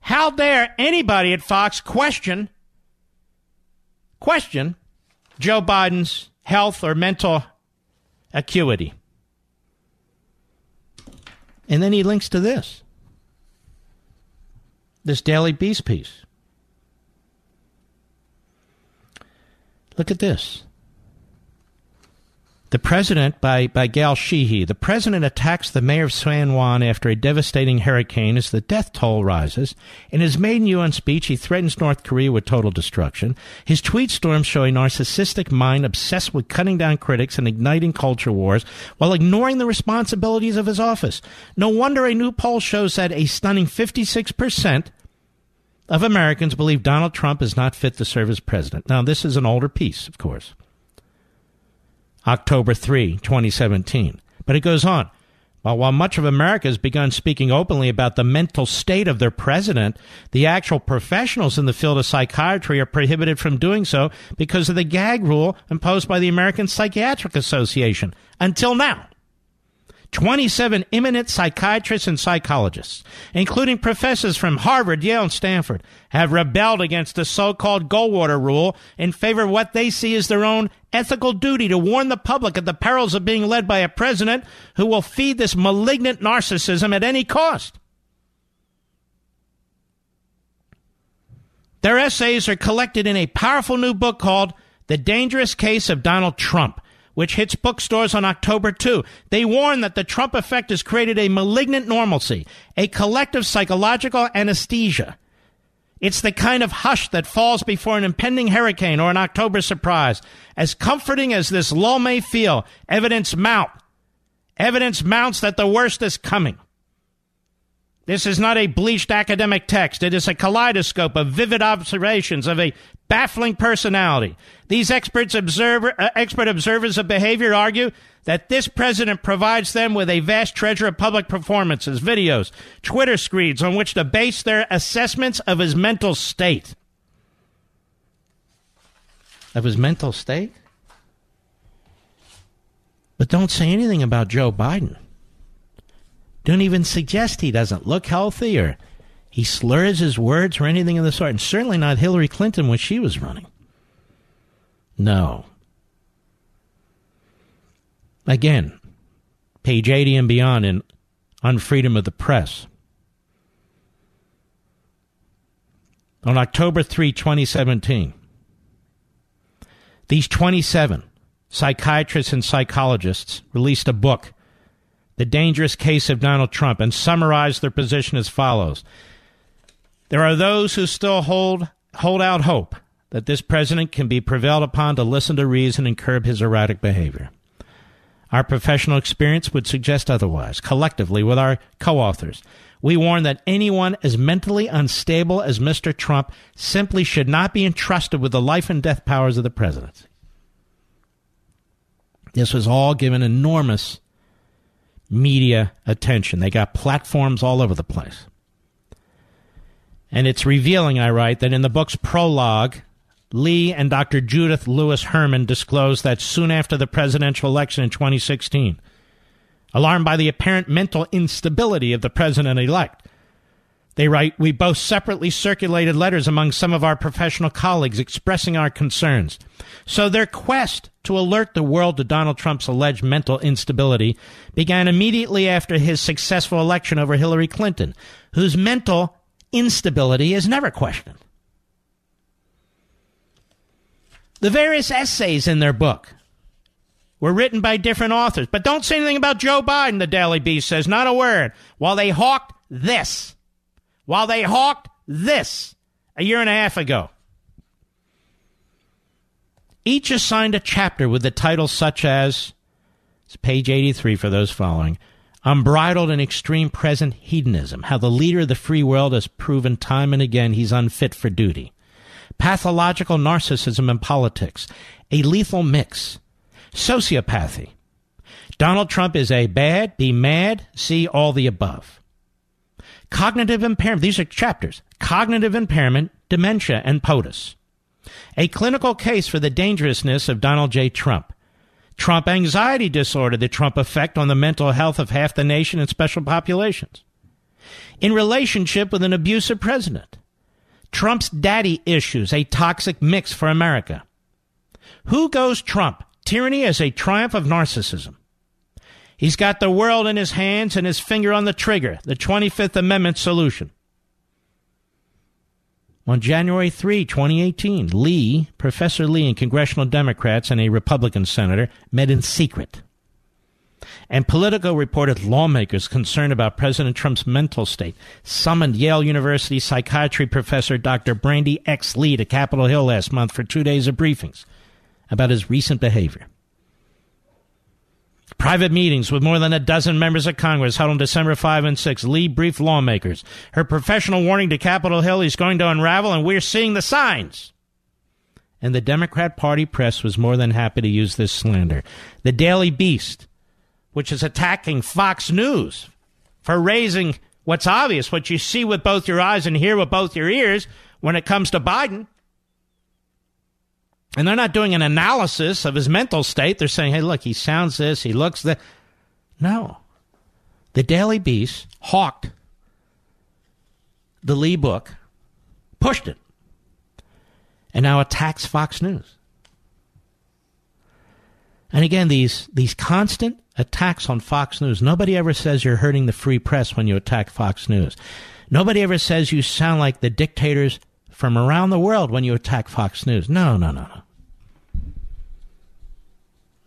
How dare anybody at Fox question question Joe Biden's health or mental acuity? And then he links to this this Daily Beast piece. Look at this. The president, by, by Gail Sheehy, the president attacks the mayor of San Juan after a devastating hurricane as the death toll rises. In his maiden UN speech, he threatens North Korea with total destruction. His tweet storms show a narcissistic mind obsessed with cutting down critics and igniting culture wars while ignoring the responsibilities of his office. No wonder a new poll shows that a stunning 56% of Americans believe Donald Trump is not fit to serve as president. Now, this is an older piece, of course. October 3, 2017. But it goes on. While, while much of America has begun speaking openly about the mental state of their president, the actual professionals in the field of psychiatry are prohibited from doing so because of the gag rule imposed by the American Psychiatric Association. Until now. 27 eminent psychiatrists and psychologists, including professors from Harvard, Yale, and Stanford, have rebelled against the so-called Goldwater rule in favor of what they see as their own ethical duty to warn the public of the perils of being led by a president who will feed this malignant narcissism at any cost. Their essays are collected in a powerful new book called The Dangerous Case of Donald Trump which hits bookstores on October 2. They warn that the Trump effect has created a malignant normalcy, a collective psychological anesthesia. It's the kind of hush that falls before an impending hurricane or an October surprise. As comforting as this lull may feel, evidence mount. Evidence mounts that the worst is coming. This is not a bleached academic text. It is a kaleidoscope of vivid observations of a baffling personality. These experts observer, uh, expert observers of behavior argue that this president provides them with a vast treasure of public performances, videos, Twitter screeds on which to base their assessments of his mental state. Of his mental state? But don't say anything about Joe Biden. Don't even suggest he doesn't look healthy or he slurs his words or anything of the sort. And certainly not Hillary Clinton when she was running. No. Again, page 80 and beyond in Unfreedom of the Press. On October 3, 2017, these 27 psychiatrists and psychologists released a book the dangerous case of Donald Trump and summarize their position as follows. There are those who still hold, hold out hope that this president can be prevailed upon to listen to reason and curb his erratic behavior. Our professional experience would suggest otherwise. Collectively, with our co authors, we warn that anyone as mentally unstable as Mr. Trump simply should not be entrusted with the life and death powers of the presidency. This was all given enormous media attention. They got platforms all over the place. And it's revealing, I write, that in the book's prologue, Lee and Dr. Judith Lewis Herman disclosed that soon after the presidential election in 2016, alarmed by the apparent mental instability of the president elect, they write, We both separately circulated letters among some of our professional colleagues expressing our concerns. So their quest to alert the world to Donald Trump's alleged mental instability began immediately after his successful election over Hillary Clinton, whose mental instability is never questioned. The various essays in their book were written by different authors, but don't say anything about Joe Biden, the Daily Beast says, not a word, while they hawked this while they hawked this a year and a half ago. Each assigned a chapter with the title such as, it's page 83 for those following, Unbridled and Extreme Present Hedonism, how the leader of the free world has proven time and again he's unfit for duty. Pathological narcissism in politics, a lethal mix. Sociopathy. Donald Trump is a bad, be mad, see all the above. Cognitive impairment, these are chapters. Cognitive impairment, dementia, and POTUS. A clinical case for the dangerousness of Donald J. Trump. Trump anxiety disorder, the Trump effect on the mental health of half the nation and special populations. In relationship with an abusive president. Trump's daddy issues, a toxic mix for America. Who goes Trump? Tyranny as a triumph of narcissism. He's got the world in his hands and his finger on the trigger, the 25th Amendment solution. On January 3, 2018, Lee, Professor Lee, and congressional Democrats and a Republican senator met in secret. And Politico reported lawmakers concerned about President Trump's mental state summoned Yale University psychiatry professor Dr. Bandy X. Lee to Capitol Hill last month for two days of briefings about his recent behavior. Private meetings with more than a dozen members of Congress held on December 5 and 6. Lee briefed lawmakers. Her professional warning to Capitol Hill is going to unravel, and we're seeing the signs. And the Democrat Party press was more than happy to use this slander. The Daily Beast, which is attacking Fox News for raising what's obvious, what you see with both your eyes and hear with both your ears when it comes to Biden. And they're not doing an analysis of his mental state. They're saying, hey, look, he sounds this, he looks that. No. The Daily Beast hawked the Lee book, pushed it, and now attacks Fox News. And again, these, these constant attacks on Fox News. Nobody ever says you're hurting the free press when you attack Fox News. Nobody ever says you sound like the dictators from around the world when you attack Fox News. No, no, no, no.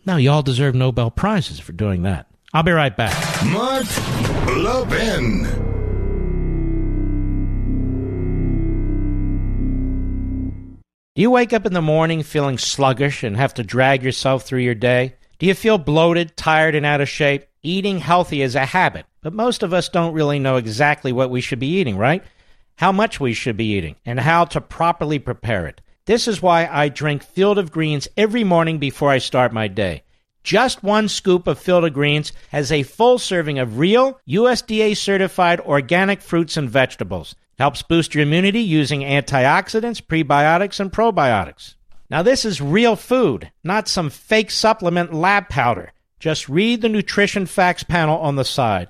No, you all deserve Nobel Prizes for doing that. I'll be right back. Mark Levin. Do you wake up in the morning feeling sluggish and have to drag yourself through your day? Do you feel bloated, tired, and out of shape? Eating healthy is a habit, but most of us don't really know exactly what we should be eating, right? How much we should be eating, and how to properly prepare it. This is why I drink Field of Greens every morning before I start my day. Just one scoop of Field of Greens has a full serving of real, USDA certified organic fruits and vegetables. Helps boost your immunity using antioxidants, prebiotics, and probiotics. Now, this is real food, not some fake supplement lab powder. Just read the nutrition facts panel on the side.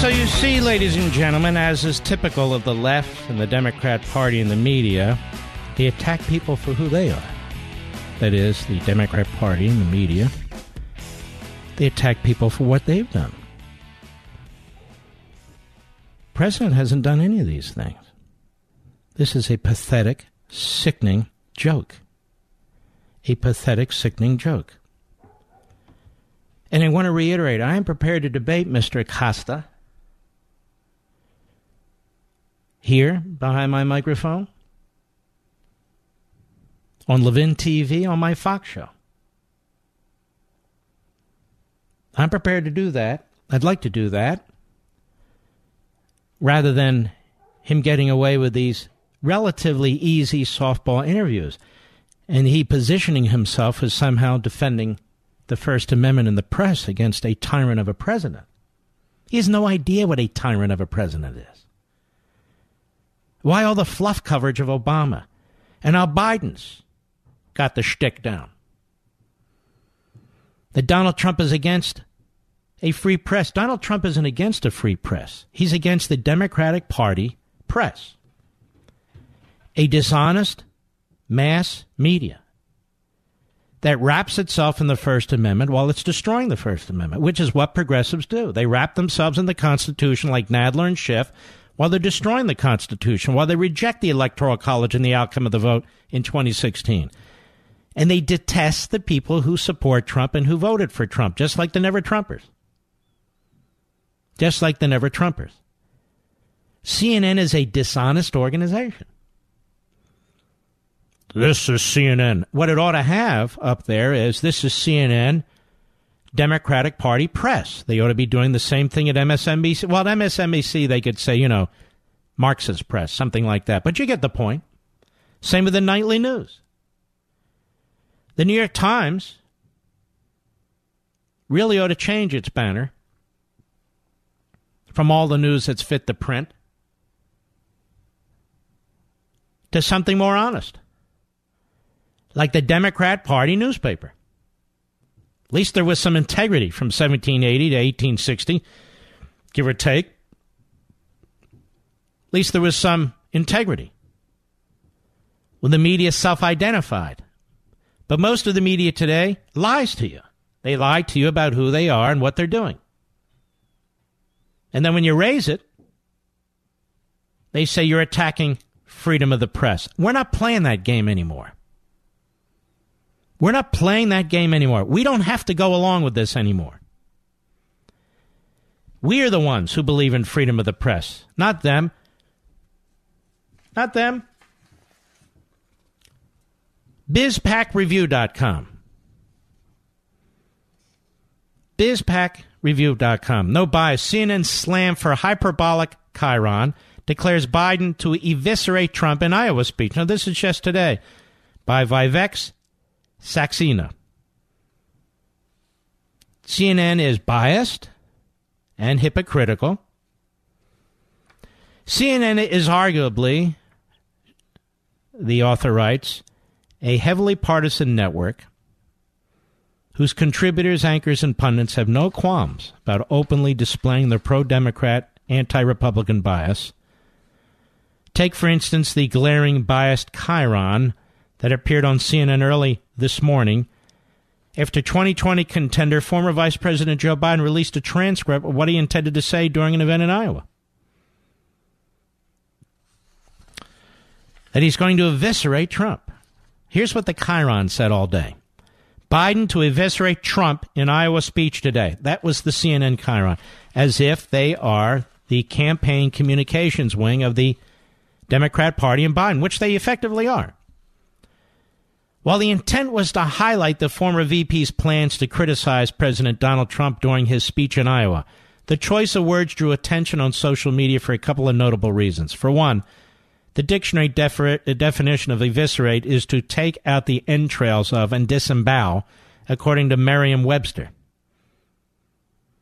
So you see, ladies and gentlemen, as is typical of the left and the Democrat Party and the media, they attack people for who they are. That is, the Democrat Party and the media. They attack people for what they've done. President hasn't done any of these things. This is a pathetic, sickening joke. A pathetic, sickening joke. And I want to reiterate I am prepared to debate Mr. Acosta here behind my microphone, on Levin TV, on my Fox show. I'm prepared to do that. I'd like to do that. Rather than him getting away with these relatively easy softball interviews and he positioning himself as somehow defending the First Amendment in the press against a tyrant of a president. He has no idea what a tyrant of a president is. Why all the fluff coverage of Obama? And now Biden's got the shtick down. That Donald Trump is against a free press. Donald Trump isn't against a free press. He's against the Democratic Party press. A dishonest mass media that wraps itself in the First Amendment while it's destroying the First Amendment, which is what progressives do. They wrap themselves in the Constitution like Nadler and Schiff while they're destroying the Constitution, while they reject the Electoral College and the outcome of the vote in 2016. And they detest the people who support Trump and who voted for Trump, just like the Never Trumpers. Just like the Never Trumpers. CNN is a dishonest organization. This is CNN. What it ought to have up there is this is CNN Democratic Party press. They ought to be doing the same thing at MSNBC. Well, at MSNBC, they could say, you know, Marxist press, something like that. But you get the point. Same with the nightly news. The New York Times really ought to change its banner from all the news that's fit the print to something more honest, like the Democrat Party newspaper. At least there was some integrity from 1780 to 1860, give or take. At least there was some integrity. When the media self identified. But most of the media today lies to you. They lie to you about who they are and what they're doing. And then when you raise it, they say you're attacking freedom of the press. We're not playing that game anymore. We're not playing that game anymore. We don't have to go along with this anymore. We are the ones who believe in freedom of the press, not them. Not them. BizPacReview.com. BizPacReview.com. No bias. CNN slam for hyperbolic chyron declares Biden to eviscerate Trump in Iowa speech. Now, this is just today by Vivek Saxena. CNN is biased and hypocritical. CNN is arguably, the author writes, a heavily partisan network whose contributors, anchors, and pundits have no qualms about openly displaying their pro Democrat, anti Republican bias. Take, for instance, the glaring biased chyron that appeared on CNN early this morning after 2020 contender, former Vice President Joe Biden released a transcript of what he intended to say during an event in Iowa. That he's going to eviscerate Trump. Here's what the chyron said all day Biden to eviscerate Trump in Iowa speech today. That was the CNN chyron, as if they are the campaign communications wing of the Democrat Party and Biden, which they effectively are. While the intent was to highlight the former VP's plans to criticize President Donald Trump during his speech in Iowa, the choice of words drew attention on social media for a couple of notable reasons. For one, the dictionary defer- definition of eviscerate is to take out the entrails of and disembowel, according to Merriam Webster.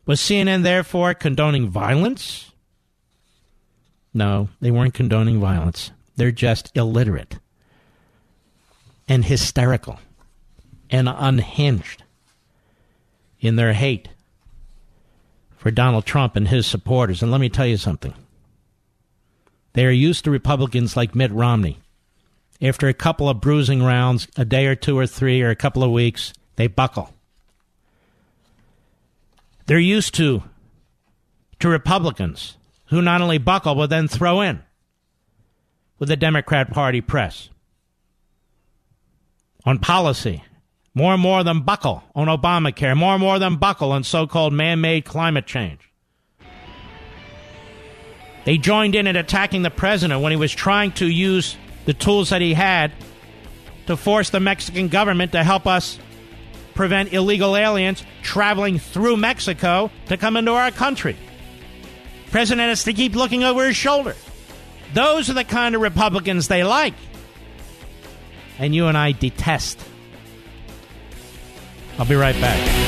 Was CNN therefore condoning violence? No, they weren't condoning violence. They're just illiterate and hysterical and unhinged in their hate for Donald Trump and his supporters. And let me tell you something. They are used to Republicans like Mitt Romney. After a couple of bruising rounds, a day or two or three or a couple of weeks, they buckle. They're used to to Republicans who not only buckle but then throw in with the Democrat Party press on policy. More and more than buckle on Obamacare. More and more than buckle on so called man made climate change. They joined in in attacking the president when he was trying to use the tools that he had to force the Mexican government to help us prevent illegal aliens traveling through Mexico to come into our country. President has to keep looking over his shoulder. Those are the kind of Republicans they like and you and I detest. I'll be right back.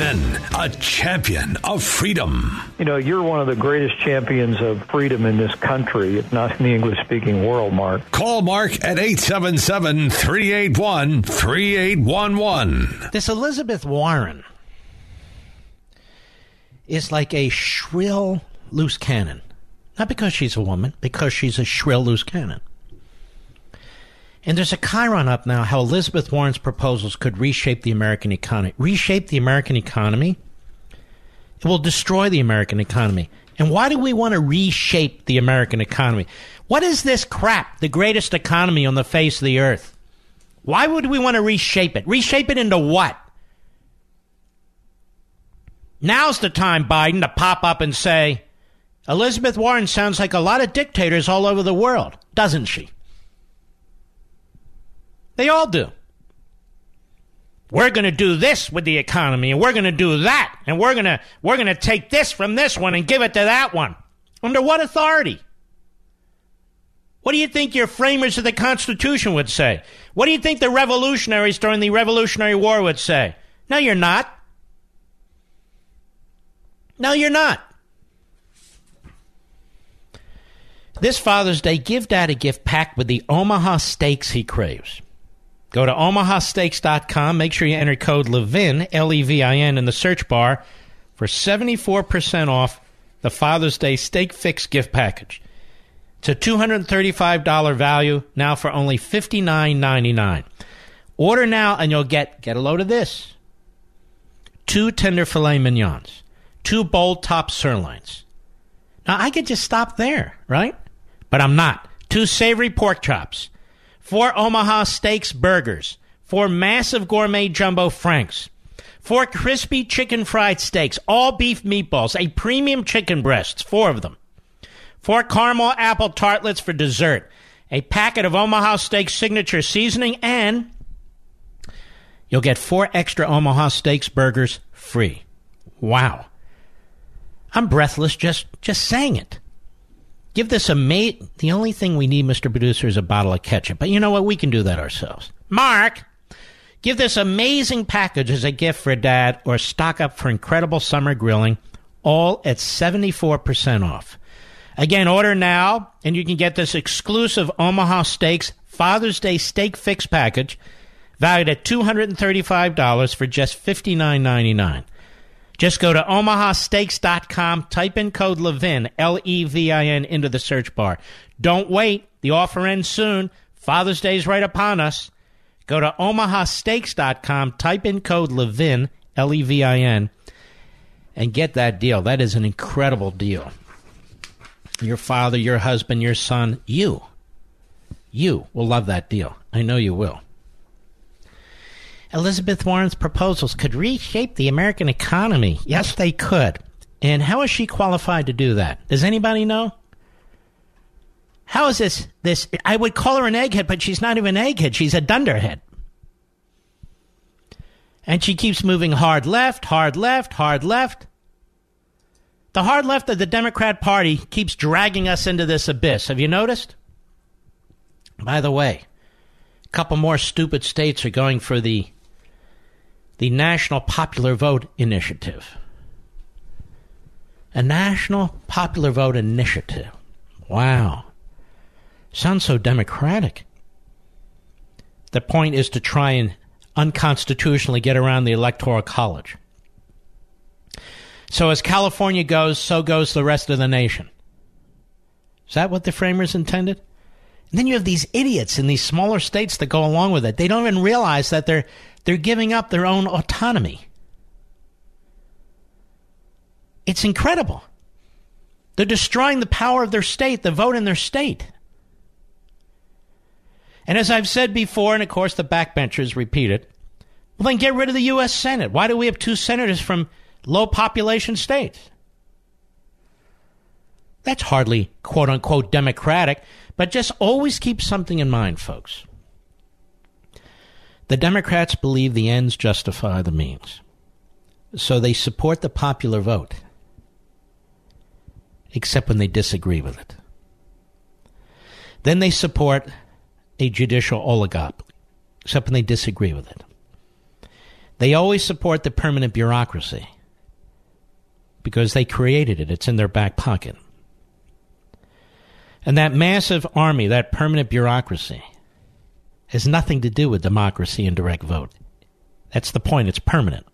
Levin, a champion of freedom. You know, you're one of the greatest champions of freedom in this country, if not in the English speaking world, Mark. Call Mark at 877 381 3811. This Elizabeth Warren is like a shrill loose cannon. Not because she's a woman, because she's a shrill loose cannon. And there's a chyron up now how Elizabeth Warren's proposals could reshape the American economy. Reshape the American economy? It will destroy the American economy. And why do we want to reshape the American economy? What is this crap, the greatest economy on the face of the earth? Why would we want to reshape it? Reshape it into what? Now's the time, Biden, to pop up and say, Elizabeth Warren sounds like a lot of dictators all over the world, doesn't she? They all do. We're going to do this with the economy and we're going to do that and we're going to we're going to take this from this one and give it to that one. Under what authority? What do you think your framers of the Constitution would say? What do you think the revolutionaries during the Revolutionary War would say? No, you're not. No, you're not. This Father's Day, give Dad a gift packed with the Omaha steaks he craves. Go to omahasteaks.com. Make sure you enter code LEVIN, L E V I N, in the search bar for 74% off the Father's Day Steak Fix gift package. It's a $235 value now for only $59.99. Order now and you'll get, get a load of this two tender filet mignons, two bold top sirloins. Now, I could just stop there, right? But I'm not. Two savory pork chops four Omaha Steaks burgers, four massive gourmet jumbo franks, four crispy chicken fried steaks, all beef meatballs, a premium chicken breasts, four of them, four caramel apple tartlets for dessert, a packet of Omaha Steaks signature seasoning, and you'll get four extra Omaha Steaks burgers free. Wow. I'm breathless just just saying it. Give this a mate. The only thing we need, Mr. Producer, is a bottle of ketchup. But you know what? We can do that ourselves. Mark, give this amazing package as a gift for dad or stock up for incredible summer grilling, all at 74% off. Again, order now, and you can get this exclusive Omaha Steaks Father's Day Steak Fix package valued at $235 for just $59.99. Just go to omahasteaks.com, type in code LEVIN, L E V I N, into the search bar. Don't wait. The offer ends soon. Father's Day is right upon us. Go to omahasteaks.com, type in code LEVIN, L E V I N, and get that deal. That is an incredible deal. Your father, your husband, your son, you, you will love that deal. I know you will. Elizabeth Warren's proposals could reshape the American economy. Yes, they could. And how is she qualified to do that? Does anybody know? How is this this I would call her an egghead, but she's not even an egghead, she's a dunderhead. And she keeps moving hard left, hard left, hard left. The hard left of the Democrat Party keeps dragging us into this abyss. Have you noticed? By the way, a couple more stupid states are going for the the National Popular Vote Initiative. A National Popular Vote Initiative. Wow. Sounds so democratic. The point is to try and unconstitutionally get around the Electoral College. So as California goes, so goes the rest of the nation. Is that what the framers intended? And then you have these idiots in these smaller states that go along with it. They don't even realize that they're they're giving up their own autonomy. It's incredible. They're destroying the power of their state, the vote in their state. And as I've said before, and of course the backbenchers repeat it, well, then get rid of the U.S. Senate. Why do we have two senators from low population states? That's hardly quote unquote democratic, but just always keep something in mind, folks. The Democrats believe the ends justify the means. So they support the popular vote, except when they disagree with it. Then they support a judicial oligopoly, except when they disagree with it. They always support the permanent bureaucracy because they created it, it's in their back pocket. And that massive army, that permanent bureaucracy, has nothing to do with democracy and direct vote. That's the point, it's permanent.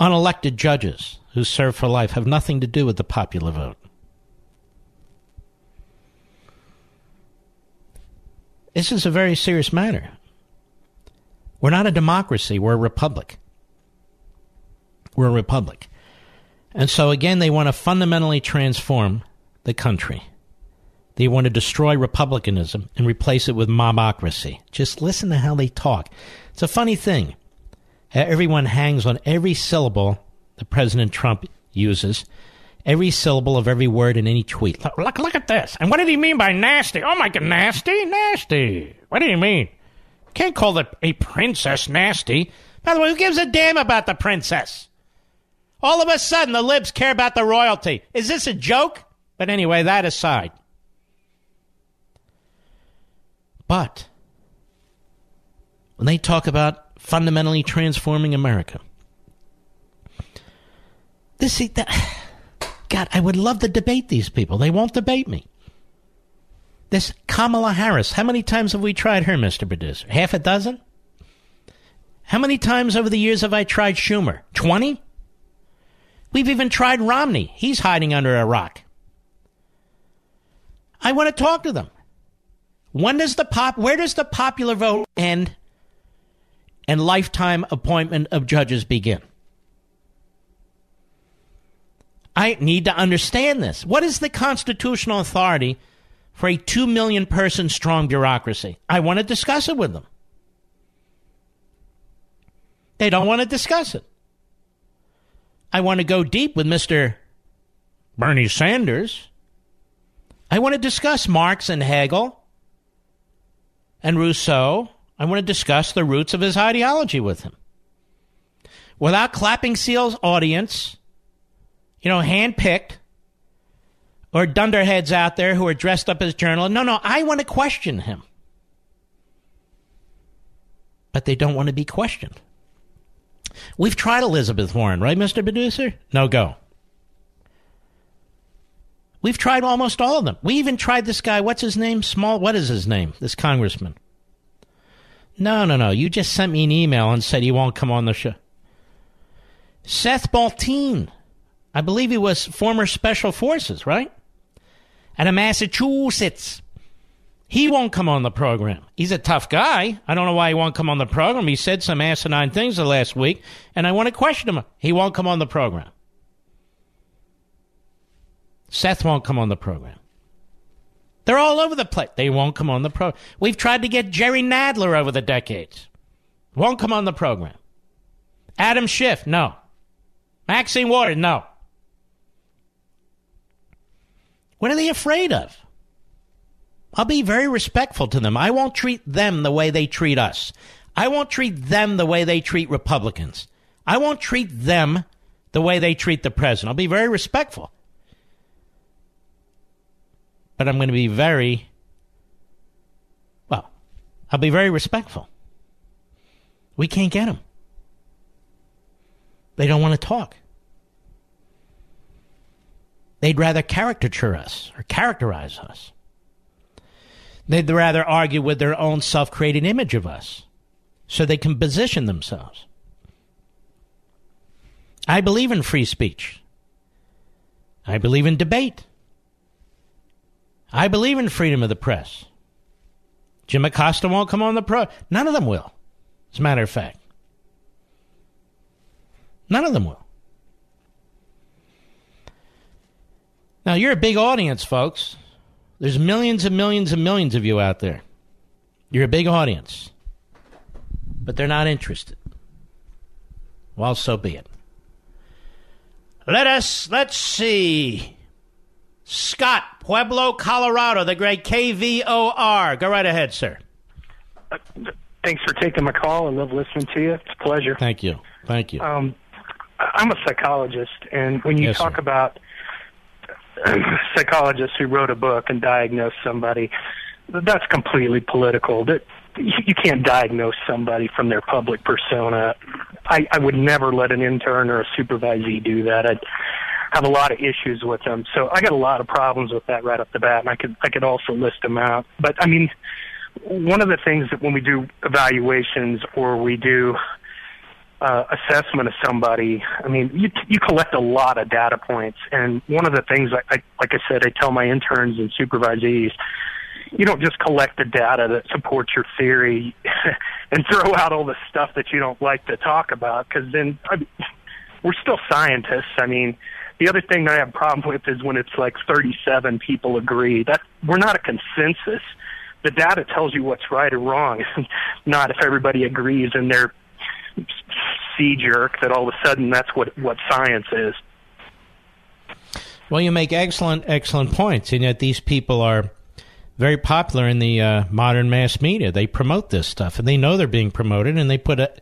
Unelected judges who serve for life have nothing to do with the popular vote. This is a very serious matter. We're not a democracy, we're a republic. We're a republic. And so, again, they want to fundamentally transform the country. They want to destroy republicanism and replace it with mobocracy. Just listen to how they talk. It's a funny thing. Everyone hangs on every syllable that President Trump uses, every syllable of every word in any tweet. Look, look, look at this. And what did he mean by nasty? Oh my god, nasty? Nasty. What do you mean? Can't call it a princess nasty. By the way, who gives a damn about the princess? All of a sudden, the libs care about the royalty. Is this a joke? But anyway, that aside. But when they talk about fundamentally transforming America, this that, God, I would love to debate these people. They won't debate me. This Kamala Harris, how many times have we tried her, Mr. Producer? Half a dozen? How many times over the years have I tried Schumer? Twenty? We've even tried Romney. He's hiding under a rock. I want to talk to them. When does the pop where does the popular vote end and lifetime appointment of judges begin? I need to understand this. What is the constitutional authority for a 2 million person strong bureaucracy? I want to discuss it with them. They don't want to discuss it. I want to go deep with Mr. Bernie Sanders. I want to discuss Marx and Hegel and Rousseau. I want to discuss the roots of his ideology with him. Without clapping seals audience, you know, handpicked, or dunderheads out there who are dressed up as journalists. No, no, I want to question him. But they don't want to be questioned. We've tried Elizabeth Warren, right, Mr. Producer? No go. We've tried almost all of them. We even tried this guy, what's his name? Small, what is his name? This congressman. No, no, no. You just sent me an email and said he won't come on the show. Seth Baltine. I believe he was former special forces, right? Out of Massachusetts. He won't come on the program. He's a tough guy. I don't know why he won't come on the program. He said some asinine things the last week, and I want to question him. He won't come on the program. Seth won't come on the program. They're all over the place. They won't come on the program. We've tried to get Jerry Nadler over the decades. Won't come on the program. Adam Schiff, no. Maxine Waters, no. What are they afraid of? I'll be very respectful to them. I won't treat them the way they treat us. I won't treat them the way they treat Republicans. I won't treat them the way they treat the president. I'll be very respectful. But I'm going to be very, well, I'll be very respectful. We can't get them. They don't want to talk. They'd rather caricature us or characterize us. They'd rather argue with their own self created image of us so they can position themselves. I believe in free speech. I believe in debate. I believe in freedom of the press. Jim Acosta won't come on the pro. None of them will, as a matter of fact. None of them will. Now, you're a big audience, folks. There's millions and millions and millions of you out there. You're a big audience. But they're not interested. Well, so be it. Let us, let's see. Scott, Pueblo, Colorado, the great KVOR. Go right ahead, sir. Uh, thanks for taking my call. I love listening to you. It's a pleasure. Thank you. Thank you. Um, I'm a psychologist, and when you Yes, talk sir. about psychologists who wrote a book and diagnosed somebody, that's completely political. That you, you can't diagnose somebody from their public persona. I, I would never let an intern or a supervisee do that. I'd have a lot of issues with them. So I got a lot of problems with that right off the bat, and I could I could also list them out. But I mean, one of the things that when we do evaluations or we do uh, assessment of somebody, I mean, you you collect a lot of data points, and one of the things I, I like I said, I tell my interns and supervisees, you don't just collect the data that supports your theory and throw out all the stuff that you don't like to talk about, because then I, we're still scientists. I mean, the other thing that I have a problem with is when it's like 37 people agree. That we're not a consensus. The data tells you what's right or wrong, not if everybody agrees and they're sea jerk that all of a sudden that's what what science is. Well, you make excellent, excellent points, and yet these people are very popular in the uh, modern mass media. They promote this stuff, and they know they're being promoted, and they put a,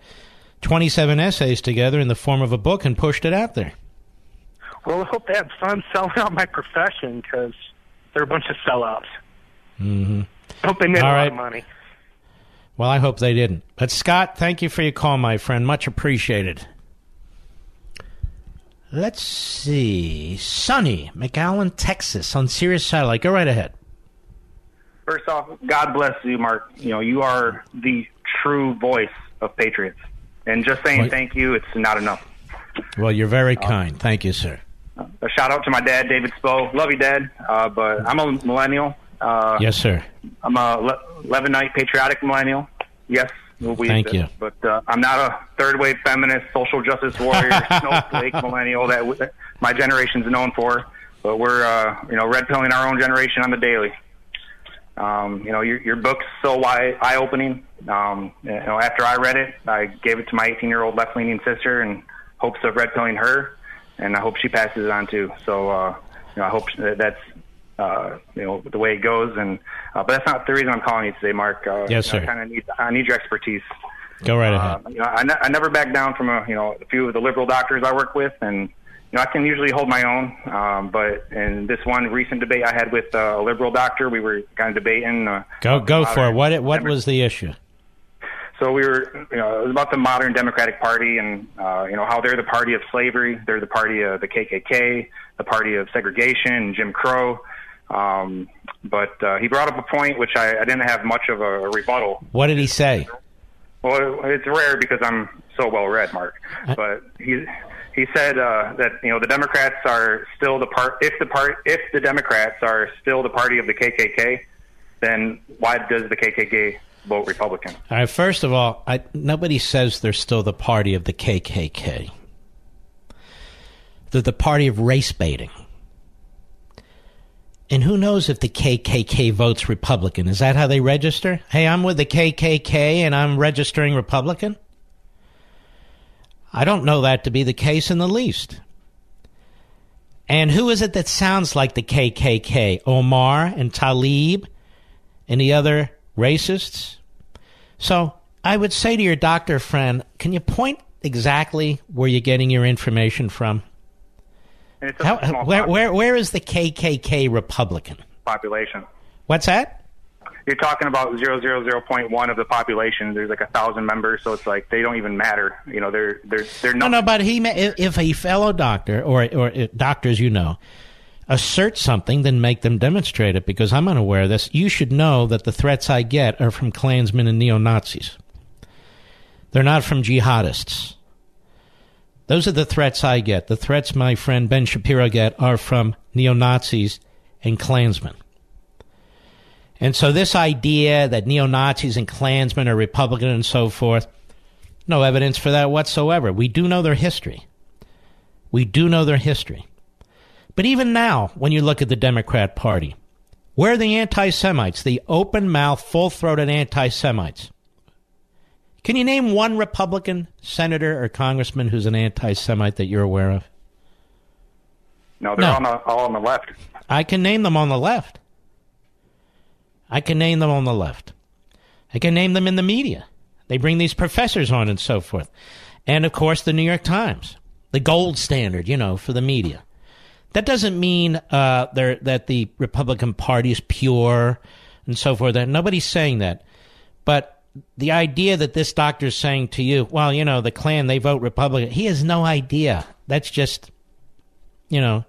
27 essays together in the form of a book and pushed it out there. Well, I hope they have fun selling out my profession because they're a bunch of sellouts. Mm-hmm. I hope they made All a lot right. of money. Well, I hope they didn't. But Scott, thank you for your call, my friend. Much appreciated. Let's see. Sunny, McAllen, Texas, on Sirius Satellite. Go right ahead. First off, God bless you, Mark. You know, you are the true voice of patriots. And just saying Well- thank you, it's not enough. Well, you're very kind. Thank you, sir. A shout out to my dad, David Spo. Love you, Dad. Uh, but I'm a millennial. Uh, Yes, sir. I'm a Le- Levinite patriotic millennial. Yes, we Thank exist. you. But uh, I'm not a third wave feminist, social justice warrior, snowflake millennial that w- my generation's known for. But we're, uh, you know, red pilling our own generation on the daily. Um, you know, your, your book's so eye opening. Um, you know, after I read it, I gave it to my 18 year old left leaning sister in hopes of red pilling her, and I hope she passes it on too. So, uh, you know, I hope that that's uh, you know the way it goes. And uh, but that's not the reason I'm calling you today, Mark. Uh, Yes, you know, sir. I kind of need I need your expertise. Go right Uh, ahead. you know, I, ne- I never back down from a you know a few of the liberal doctors I work with, and you know I can usually hold my own. Um, but in this one recent debate I had with uh, a liberal doctor, we were kind of debating. Uh, Go go for it. What what was the issue? So we were, you know, it was about the modern Democratic Party and, uh, you know, how they're the party of slavery, they're the party of the KKK, the party of segregation and Jim Crow. Um, but uh, he brought up a point which I, I didn't have much of a rebuttal. What did he say? Well, it's rare because I'm so well read, Mark. But he he said uh, that you know the Democrats are still the part. If the part if the Democrats are still the party of the KKK, then why does the KKK vote Republican? All right, first of all, I, nobody says they're still the party of the KKK. They're the party of race baiting. And who knows if the KKK votes Republican? Is that how they register? Hey, I'm with the KKK and I'm registering Republican? I don't know that to be the case in the least. And who is it that sounds like the KKK? Omar and Tlaib and the other racists? So I would say to your doctor friend, can you point exactly where you're getting your information from? And it's a How, where, where, where is the KKK Republican? population. What's that? You're talking about zero zero zero point one of the population. There's like a thousand members, so it's like they don't even matter. You know, they're they're they're No, not. no, but he if a fellow doctor or or uh, doctors you know assert something, then make them demonstrate it. Because I'm unaware of this. You should know that the threats I get are from Klansmen and neo Nazis. They're not from jihadists. Those are the threats I get. The threats my friend Ben Shapiro get are from neo Nazis and Klansmen. And so this idea that neo Nazis and Klansmen are Republican and so forth, no evidence for that whatsoever. We do know their history. We do know their history. But even now, when you look at the Democrat Party, where are the anti Semites, the open mouth, full throated anti Semites? Can you name one Republican senator or congressman who's an anti Semite that you're aware of? no, they're no. on the all on the left. I can name them on the left. I can name them on the left. I can name them in the media. They bring these professors on and so forth. And of course, the New York Times, the gold standard, you know, for the media. That doesn't mean uh, that the Republican Party is pure and so forth. Nobody's saying that. But the idea that this doctor is saying to you, well, you know, the Klan, they vote Republican, he has no idea. That's just, you know,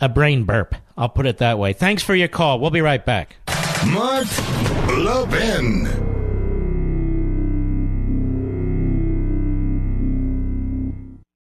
a brain burp. I'll put it that way. Thanks for your call. We'll be right back. Mark Levin.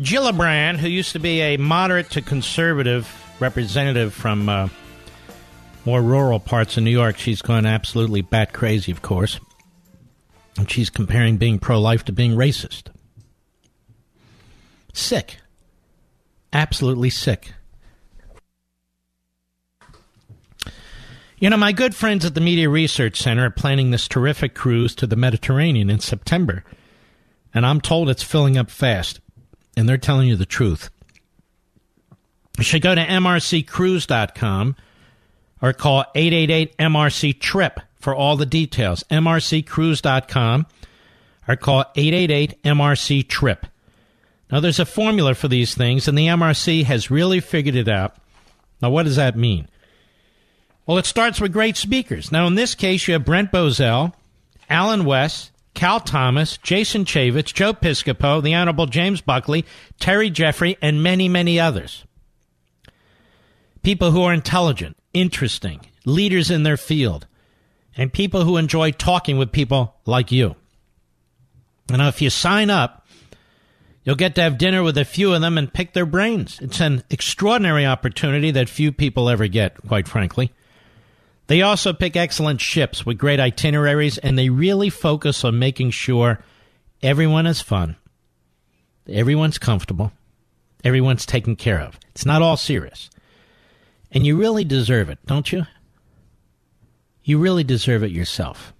Gillibrand, who used to be a moderate to conservative representative from uh, more rural parts of New York, she's gone absolutely bat crazy, of course. And she's comparing being pro life to being racist. Sick. Absolutely sick. You know, my good friends at the Media Research Center are planning this terrific cruise to the Mediterranean in September, and I'm told it's filling up fast and they're telling you the truth. You should go to mrccruise.com or call 888 MRC TRIP for all the details. mrccruise.com or call 888 MRC TRIP. Now, there's a formula for these things, and the MRC has really figured it out. Now, what does that mean? Well, it starts with great speakers. Now, in this case, you have Brent Bozell, Allen West, Cal Thomas, Jason Chaffetz, Joe Piscopo, the Honorable James Buckley, Terry Jeffrey, and many, many others. People who are intelligent, interesting, leaders in their field, and people who enjoy talking with people like you. And if you sign up, you'll get to have dinner with a few of them and pick their brains. It's an extraordinary opportunity that few people ever get, quite frankly. They also pick excellent ships with great itineraries, and they really focus on making sure everyone has fun, everyone's comfortable, everyone's taken care of. It's not all serious. And you really deserve it, don't you? You really deserve it yourself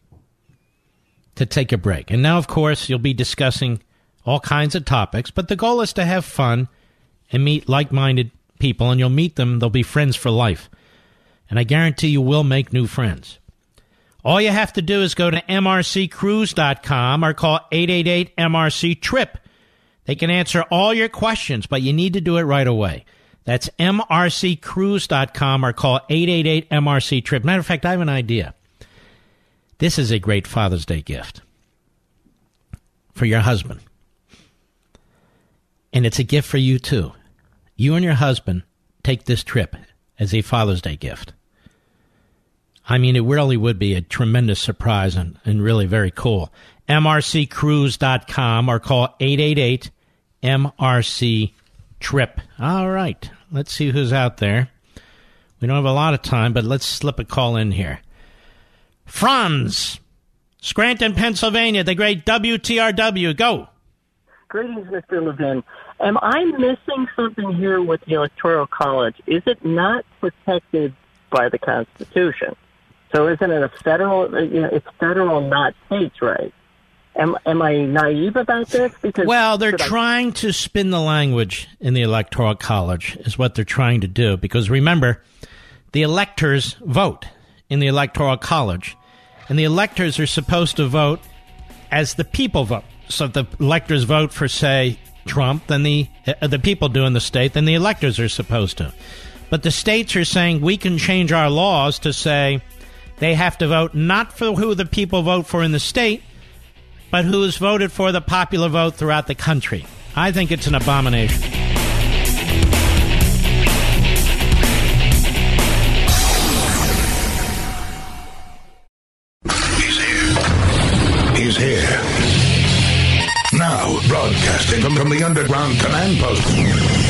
to take a break. And now, of course, you'll be discussing all kinds of topics, but the goal is to have fun and meet like minded people, and you'll meet them, they'll be friends for life and I guarantee you will make new friends. All you have to do is go to mrccruise.com or call 888 MRC TRIP. They can answer all your questions, but you need to do it right away. That's mrccruise.com or call 888 MRC TRIP. Matter of fact, I have an idea. This is a great Father's Day gift for your husband. And it's a gift for you too. You and your husband take this trip as a Father's Day gift. I mean, it really would be a tremendous surprise and, and really very cool. MRCcruise.com or call 888 MRC Trip. All right, let's see who's out there. We don't have a lot of time, but let's slip a call in here. Franz, Scranton, Pennsylvania, the great WTRW. Go. Greetings, Mr. Levin. Am I missing something here with the Electoral College? Is it not protected by the Constitution? So isn't it a federal? You know, it's federal, not states' right? Am, am I naive about this? Because well, they're trying I... to spin the language in the Electoral College, is what they're trying to do. Because remember, the electors vote in the Electoral College, and the electors are supposed to vote as the people vote. So if the electors vote for, say, Trump then the uh, the people do in the state then the electors are supposed to. But the states are saying we can change our laws to say they have to vote not for who the people vote for in the state, but who is voted for the popular vote throughout the country. I think it's an abomination. He's here. He's here. Now, broadcasting from, from the underground command post,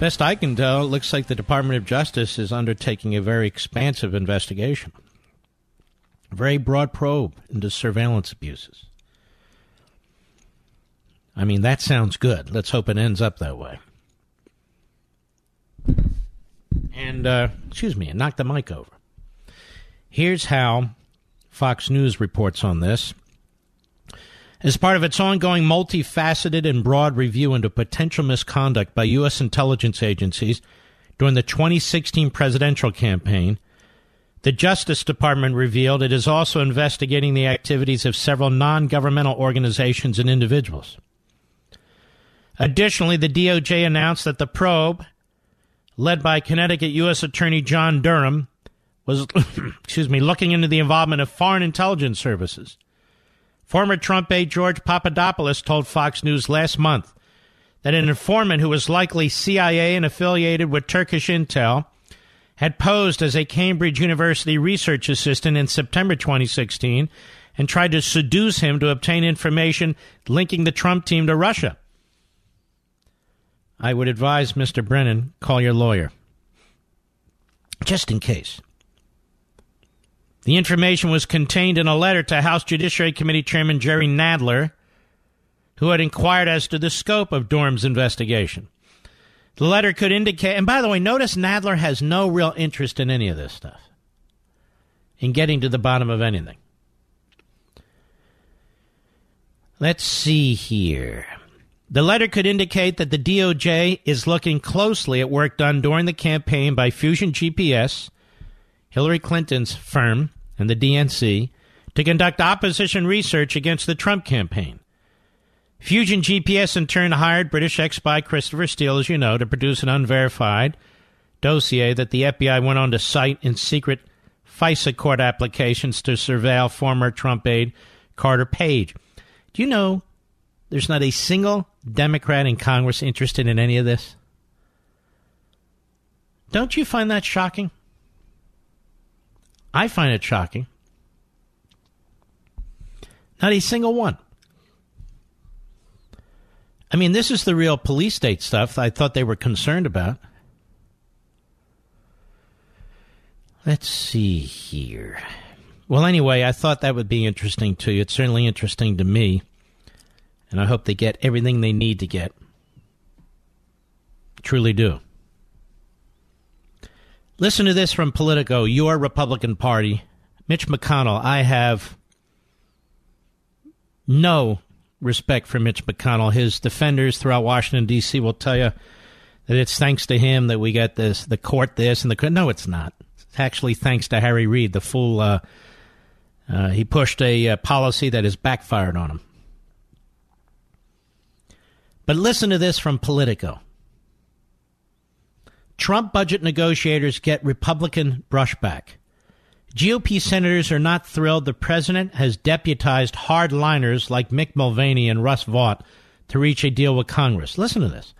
Best I can tell, it looks like the Department of Justice is undertaking a very expansive investigation. A very broad probe into surveillance abuses. I mean, that sounds good. Let's hope it ends up that way. And, uh, excuse me, I knocked the mic over. Here's how Fox News reports on this. As part of its ongoing multifaceted and broad review into potential misconduct by U.S. intelligence agencies during the 2016 presidential campaign, the Justice Department revealed it is also investigating the activities of several non governmental organizations and individuals. Additionally, the DOJ announced that the probe, led by Connecticut U.S. Attorney John Durham, was excuse me, looking into the involvement of foreign intelligence services. Former Trump aide George Papadopoulos told Fox News last month that an informant who was likely CIA and affiliated with Turkish intel had posed as a Cambridge University research assistant in September 2016 and tried to seduce him to obtain information linking the Trump team to Russia. I would advise Mr. Brennan call your lawyer. Just in case. The information was contained in a letter to House Judiciary Committee Chairman Jerry Nadler, who had inquired as to the scope of Durham's investigation. The letter could indicate, and by the way, notice Nadler has no real interest in any of this stuff, in getting to the bottom of anything. Let's see here. The letter could indicate that the DOJ is looking closely at work done during the campaign by Fusion GPS, Hillary Clinton's firm, and the DNC to conduct opposition research against the Trump campaign. Fusion GPS in turn hired British ex spy Christopher Steele, as you know, to produce an unverified dossier that the FBI went on to cite in secret FISA court applications to surveil former Trump aide Carter Page. Do you know there's not a single Democrat in Congress interested in any of this? Don't you find that shocking? I find it shocking. Not a single one. I mean, this is the real police state stuff I thought they were concerned about. Let's see here. Well, anyway, I thought that would be interesting to you. It's certainly interesting to me. And I hope they get everything they need to get. Truly do. Listen to this from Politico, your Republican Party. Mitch McConnell, I have no respect for Mitch McConnell. His defenders throughout Washington D.C. will tell you that it's thanks to him that we got this, the court this and the no, it's not. It's actually thanks to Harry Reid, the fool. Uh, uh, he pushed a uh, policy that has backfired on him. But listen to this from Politico. Trump budget negotiators get Republican brushback. GOP senators are not thrilled the president has deputized hardliners like Mick Mulvaney and Russ Vought to reach a deal with Congress. Listen to this.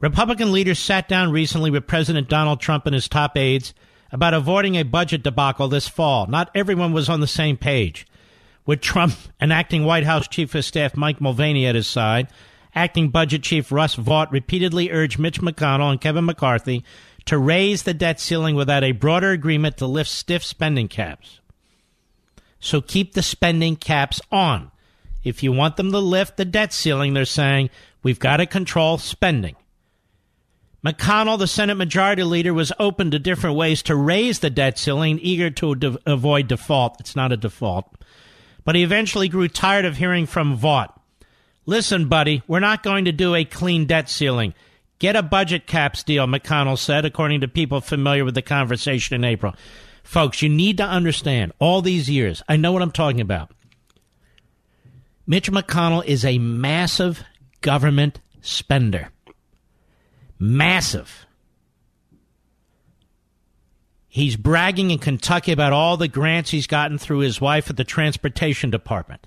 Republican leaders sat down recently with President Donald Trump and his top aides about avoiding a budget debacle this fall. Not everyone was on the same page. With Trump and acting White House Chief of Staff Mike Mulvaney at his side, acting budget chief Russ Vought repeatedly urged Mitch McConnell and Kevin McCarthy to raise the debt ceiling without a broader agreement to lift stiff spending caps. So keep the spending caps on. If you want them to lift the debt ceiling, they're saying we've got to control spending. McConnell, the Senate Majority Leader, was open to different ways to raise the debt ceiling, eager to de- avoid default. It's not a default. But he eventually grew tired of hearing from Vought. Listen, buddy, we're not going to do a clean debt ceiling. Get a budget caps deal, McConnell said, according to people familiar with the conversation in April. Folks, you need to understand all these years, I know what I'm talking about. Mitch McConnell is a massive government spender. Massive. He's bragging in Kentucky about all the grants he's gotten through his wife at the Transportation Department.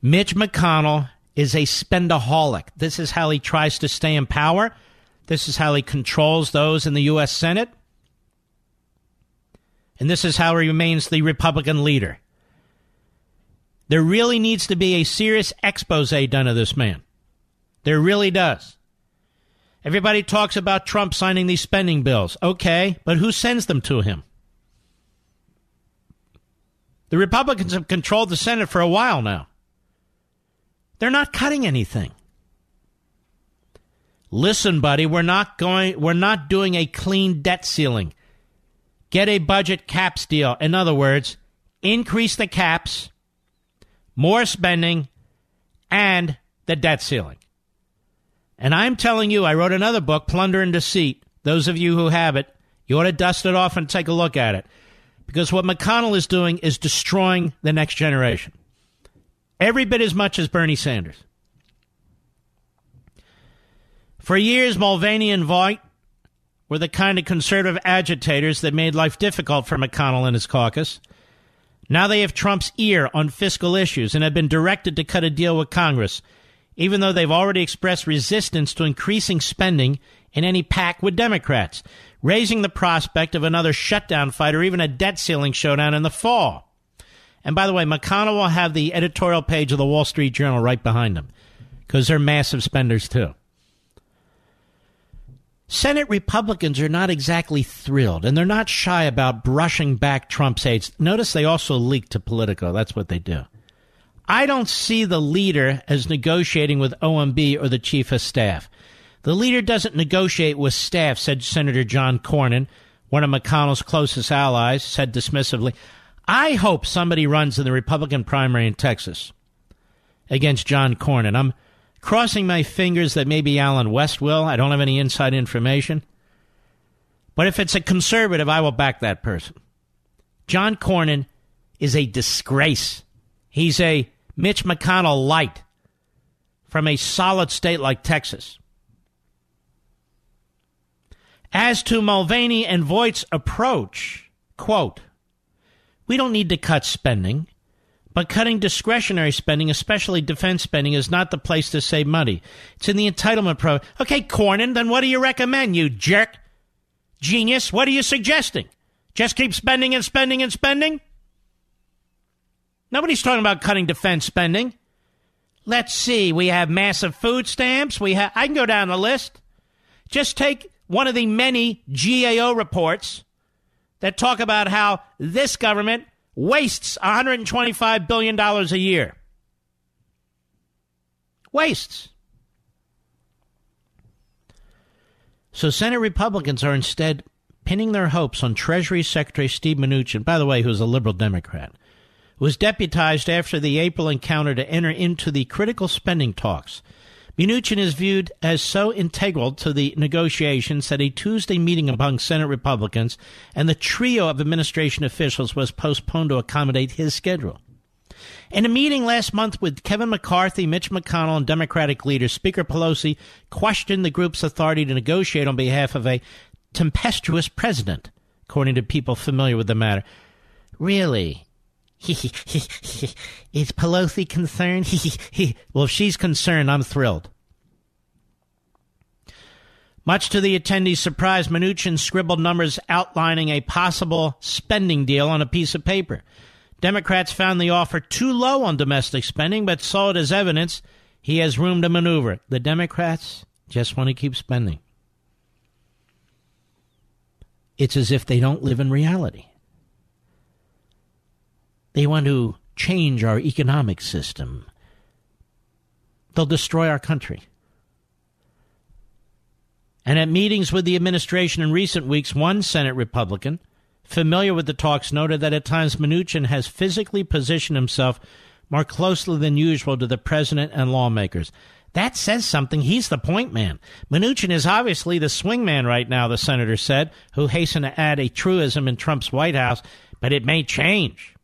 Mitch McConnell is a spendaholic. This is how he tries to stay in power. This is how he controls those in the U.S. Senate. And this is how he remains the Republican leader. There really needs to be a serious expose done of this man. There really does. Everybody talks about Trump signing these spending bills. Okay, but who sends them to him? The Republicans have controlled the Senate for a while now. They're not cutting anything. Listen, buddy, we're not going we're not doing a clean debt ceiling. Get a budget caps deal. In other words, increase the caps, more spending, and the debt ceiling. And I'm telling you, I wrote another book, Plunder and Deceit. Those of you who have it, you ought to dust it off and take a look at it. Because what McConnell is doing is destroying the next generation. Every bit as much as Bernie Sanders. For years, Mulvaney and Vought were the kind of conservative agitators that made life difficult for McConnell and his caucus. Now they have Trump's ear on fiscal issues and have been directed to cut a deal with Congress even though they've already expressed resistance to increasing spending in any pact with Democrats, raising the prospect of another shutdown fight or even a debt ceiling showdown in the fall. And by the way, McConnell will have the editorial page of the Wall Street Journal right behind him because they're massive spenders too. Senate Republicans are not exactly thrilled, and they're not shy about brushing back Trump's aides. Notice they also leak to Politico. That's what they do. I don't see the leader as negotiating with OMB or the chief of staff. The leader doesn't negotiate with staff, said Senator John Cornyn, one of McConnell's closest allies, said dismissively. I hope somebody runs in the Republican primary in Texas against John Cornyn. I'm crossing my fingers that maybe Allen West will. I don't have any inside information. But if it's a conservative, I will back that person. John Cornyn is a disgrace. He's a Mitch McConnell light from a solid state like Texas. As to Mulvaney and Vought's approach, quote, we don't need to cut spending, but cutting discretionary spending, especially defense spending, is not the place to save money. It's in the entitlement program. Okay, Cornyn, then what do you recommend, you jerk? Genius, what are you suggesting? Just keep spending and spending and spending? Nobody's talking about cutting defense spending. Let's see. We have massive food stamps. We have. I can go down the list. Just take one of the many GAO reports that talk about how this government wastes $125 billion a year. Wastes. So Senate Republicans are instead pinning their hopes on Treasury Secretary Steve Mnuchin, by the way, who's a liberal Democrat was deputized after the April encounter to enter into the critical spending talks. Mnuchin is viewed as so integral to the negotiations that a Tuesday meeting among Senate Republicans and the trio of administration officials was postponed to accommodate his schedule. In a meeting last month with Kevin McCarthy, Mitch McConnell, and Democratic leaders, Speaker Pelosi questioned the group's authority to negotiate on behalf of a tempestuous president, according to people familiar with the matter. Really? Is Pelosi concerned? well, if she's concerned, I'm thrilled. Much to the attendees' surprise, Mnuchin scribbled numbers outlining a possible spending deal on a piece of paper. Democrats found the offer too low on domestic spending, but saw it as evidence he has room to maneuver. The Democrats just want to keep spending. It's as if they don't live in reality. They want to change our economic system. They'll destroy our country. And at meetings with the administration in recent weeks, one Senate Republican familiar with the talks noted that at times Mnuchin has physically positioned himself more closely than usual to the president and lawmakers. That says something. He's the point man. Mnuchin is obviously the swing man right now, the senator said, who hastened to add a truism in Trump's White House, but it may change.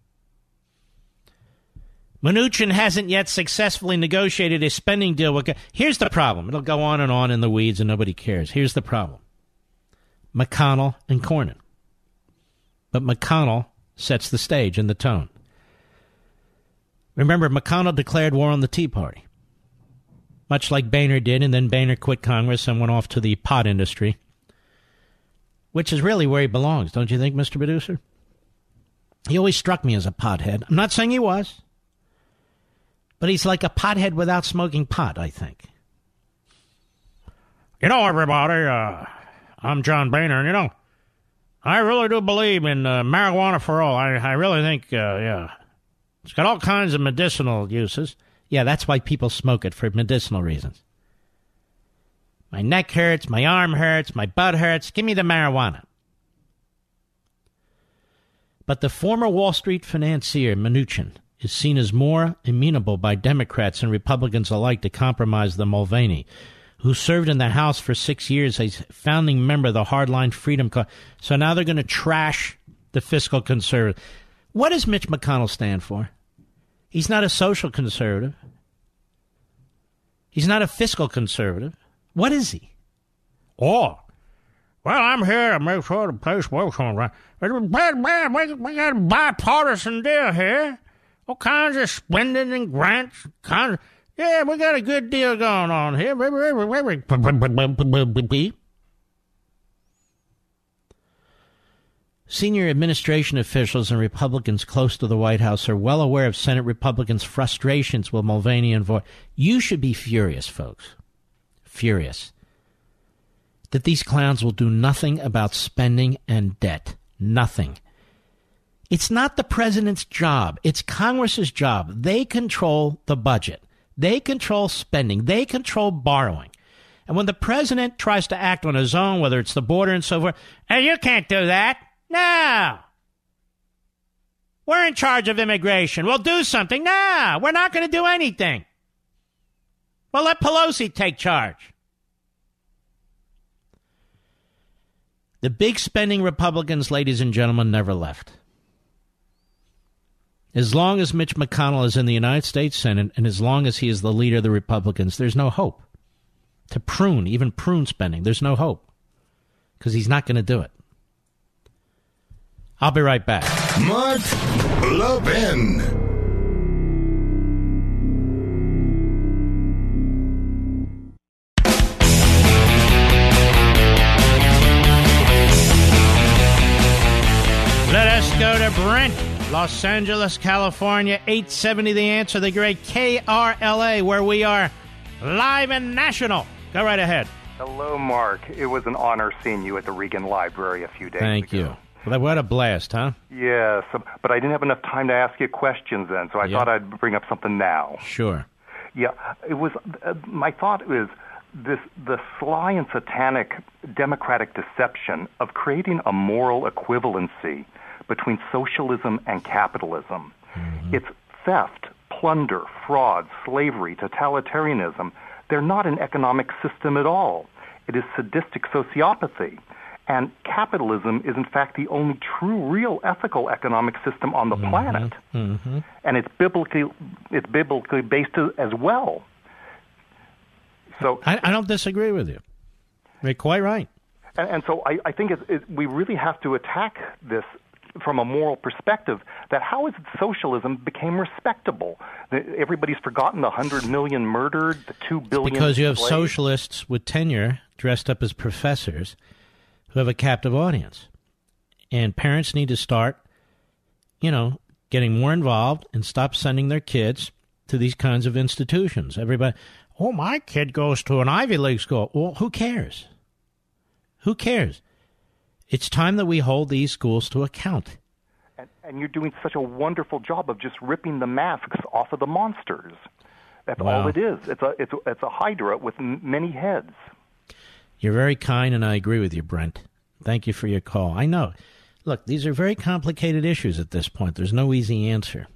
Mnuchin hasn't yet successfully negotiated a spending deal with. Here's the problem. It'll go on and on in the weeds and nobody cares. Here's the problem McConnell and Cornyn. But McConnell sets the stage and the tone. Remember, McConnell declared war on the Tea Party, much like Boehner did, and then Boehner quit Congress and went off to the pot industry, which is really where he belongs, don't you think, Mr. Producer? He always struck me as a pothead. I'm not saying he was. But he's like a pothead without smoking pot, I think. You know, everybody, uh, I'm John Boehner, and you know, I really do believe in uh, marijuana for all. I, I really think, uh, yeah, it's got all kinds of medicinal uses. Yeah, that's why people smoke it for medicinal reasons. My neck hurts, my arm hurts, my butt hurts. Give me the marijuana. But the former Wall Street financier, Mnuchin, is seen as more amenable by Democrats and Republicans alike to compromise than Mulvaney, who served in the House for six years as founding member of the Hardline Freedom Caucus. So now they're going to trash the fiscal conservative. What does Mitch McConnell stand for? He's not a social conservative. He's not a fiscal conservative. What is he? Oh, well, I'm here to make sure the place works on right. We got a bipartisan deal here. All kinds of spending and grants. Kinds of, yeah, we got a good deal going on here. Senior administration officials and Republicans close to the White House are well aware of Senate Republicans' frustrations with Mulvaney and Vought. You should be furious, folks. Furious. That these clowns will do nothing about spending and debt. Nothing. It's not the president's job, it's Congress's job. They control the budget, they control spending, they control borrowing. And when the president tries to act on his own, whether it's the border and so forth, hey, you can't do that. No. We're in charge of immigration. We'll do something. No, we're not going to do anything. Well, let Pelosi take charge. The big spending Republicans, ladies and gentlemen, never left. As long as Mitch McConnell is in the United States Senate and as long as he is the leader of the Republicans, there's no hope. To prune, even prune spending, there's no hope because he's not going to do it. I'll be right back. Mark Levin. Let us go to Brent, Los Angeles, California, 870 The Answer, the great KRLA, where we are live and national. Go right ahead. Hello, Mark. It was an honor seeing you at the Reagan Library a few days Thank ago. Thank you. Well, what a blast, huh? Yes, but I didn't have enough time to ask you questions then, so I Yeah. thought I'd bring up something now. Sure. Yeah, it was. Uh, my thought is this: the sly and satanic democratic deception of creating a moral equivalency between socialism and capitalism. It's theft, plunder, fraud, slavery, totalitarianism. They're not an economic system at all. It is sadistic sociopathy. And capitalism is, in fact, the only true, real ethical economic system on the planet Mm-hmm. and it's biblically it's biblically based as well. So, I, I don't disagree with you. You're quite right. and, and so I, I think it's, it, we really have to attack this from a moral perspective. That how is it socialism became respectable? That Everybody's forgotten the hundred million murdered, the two billion. Because you have enslaved. socialists with tenure dressed up as professors who have a captive audience. And parents need to start, you know, getting more involved and stop sending their kids to these kinds of institutions. Everybody, oh, my kid goes to an Ivy League school. Well, who cares? Who cares? It's time that we hold these schools to account. and, and you're doing such a wonderful job of just ripping the masks off of the monsters. That's Wow. all it is. It's a it's a, it's a hydra with m- many heads. You're very kind, and I agree with you, Brent. Thank you for your call. I know. Look, these are very complicated issues at this point. There's no easy answer.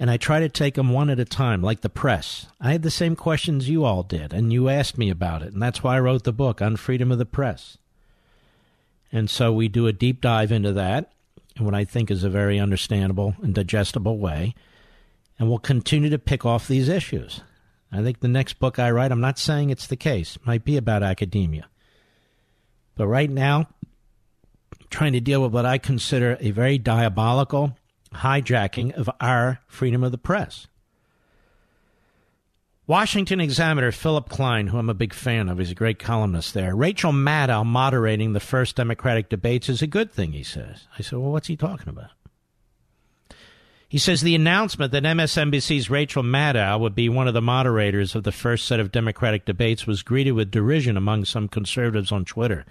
And I try to take them one at a time, like the press. I had the same questions you all did, and you asked me about it. And that's why I wrote the book on freedom of the press. And so we do a deep dive into that in what I think is a very understandable and digestible way. And we'll continue to pick off these issues. I think the next book I write, I'm not saying it's the case, might be about academia. But right now, I'm trying to deal with what I consider a very diabolical hijacking of our freedom of the press. Washington Examiner Philip Klein, who I'm a big fan of, he's a great columnist there. Rachel Maddow moderating the first Democratic debates is a good thing, he says. I said, well, what's he talking about? He says the announcement that MSNBC's Rachel Maddow would be one of the moderators of the first set of Democratic debates was greeted with derision among some conservatives on Twitter.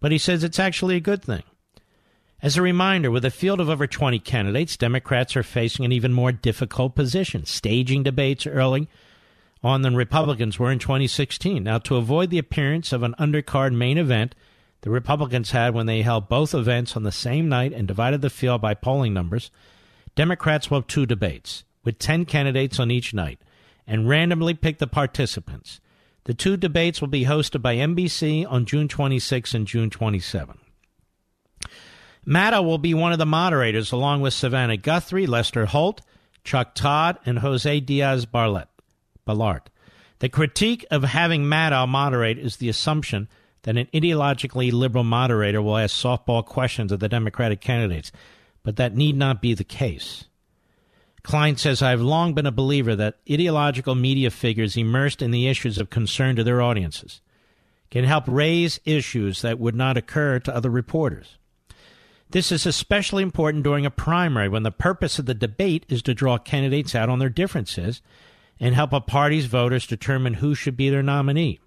But he says it's actually a good thing. As a reminder, with a field of over 20 candidates, Democrats are facing an even more difficult position, staging debates early on than Republicans were in 2016. Now, to avoid the appearance of an undercard main event the Republicans had when they held both events on the same night and divided the field by polling numbers, Democrats will have two debates, with 10 candidates on each night, and randomly pick the participants. The two debates will be hosted by NBC on June 26 and June 27. Maddow will be one of the moderators, along with Savannah Guthrie, Lester Holt, Chuck Todd, and Jose Diaz Barlet, Balart. The critique of having Maddow moderate is the assumption that an ideologically liberal moderator will ask softball questions of the Democratic candidates, but that need not be the case. Klein says, I've long been a believer that ideological media figures immersed in the issues of concern to their audiences can help raise issues that would not occur to other reporters. This is especially important during a primary when the purpose of the debate is to draw candidates out on their differences and help a party's voters determine who should be their nominee.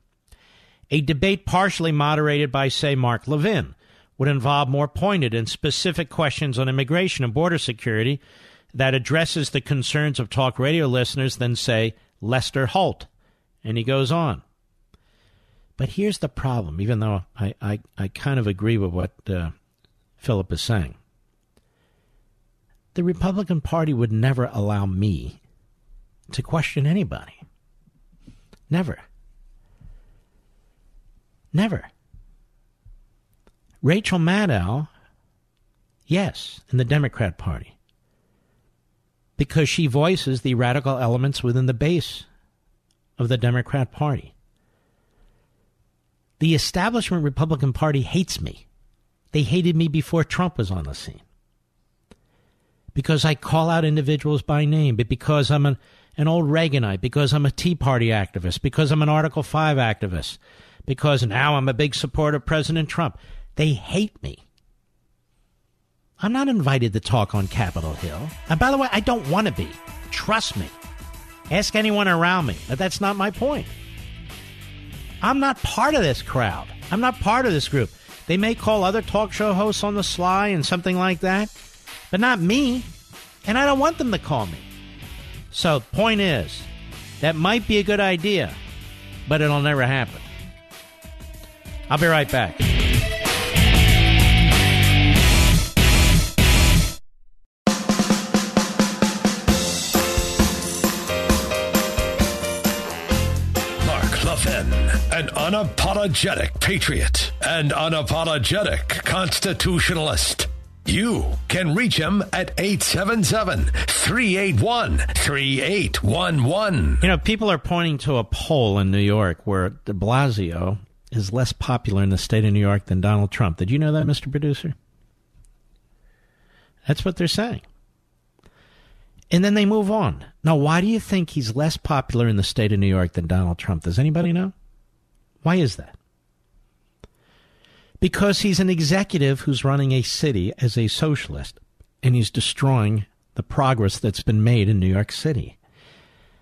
A debate partially moderated by, say, Mark Levin would involve more pointed and specific questions on immigration and border security that addresses the concerns of talk radio listeners than, say, Lester Holt. And he goes on. But here's the problem, even though I, I, I kind of agree with what uh, Philip is saying. The Republican Party would never allow me to question anybody. Never. Never. Rachel Maddow, yes, in the Democrat Party, because she voices the radical elements within the base of the Democrat Party. The establishment Republican Party hates me. They hated me before Trump was on the scene. Because I call out individuals by name, but because I'm an, an old Reaganite, because I'm a Tea Party activist, because I'm an Article 5 activist, because now I'm a big supporter of President Trump. They hate me. I'm not invited to talk on Capitol Hill. And by the way, I don't want to be. Trust me. Ask anyone around me. But that's not my point. I'm not part of this crowd. I'm not part of this group. They may call other talk show hosts on the sly and something like that, but not me. And I don't want them to call me. So, point is, that might be a good idea, but it'll never happen. I'll be right back. An unapologetic patriot and unapologetic constitutionalist. You can reach him at 877 381 3811. You know, people are pointing to a poll in New York where de Blasio is less popular in the state of New York than Donald Trump. Did you know that, Mr. Producer? That's what they're saying. And then they move on. Now, why do you think he's less popular in the state of New York than Donald Trump? Does anybody know? Why is that? Because he's an executive who's running a city as a socialist, and he's destroying the progress that's been made in New York City.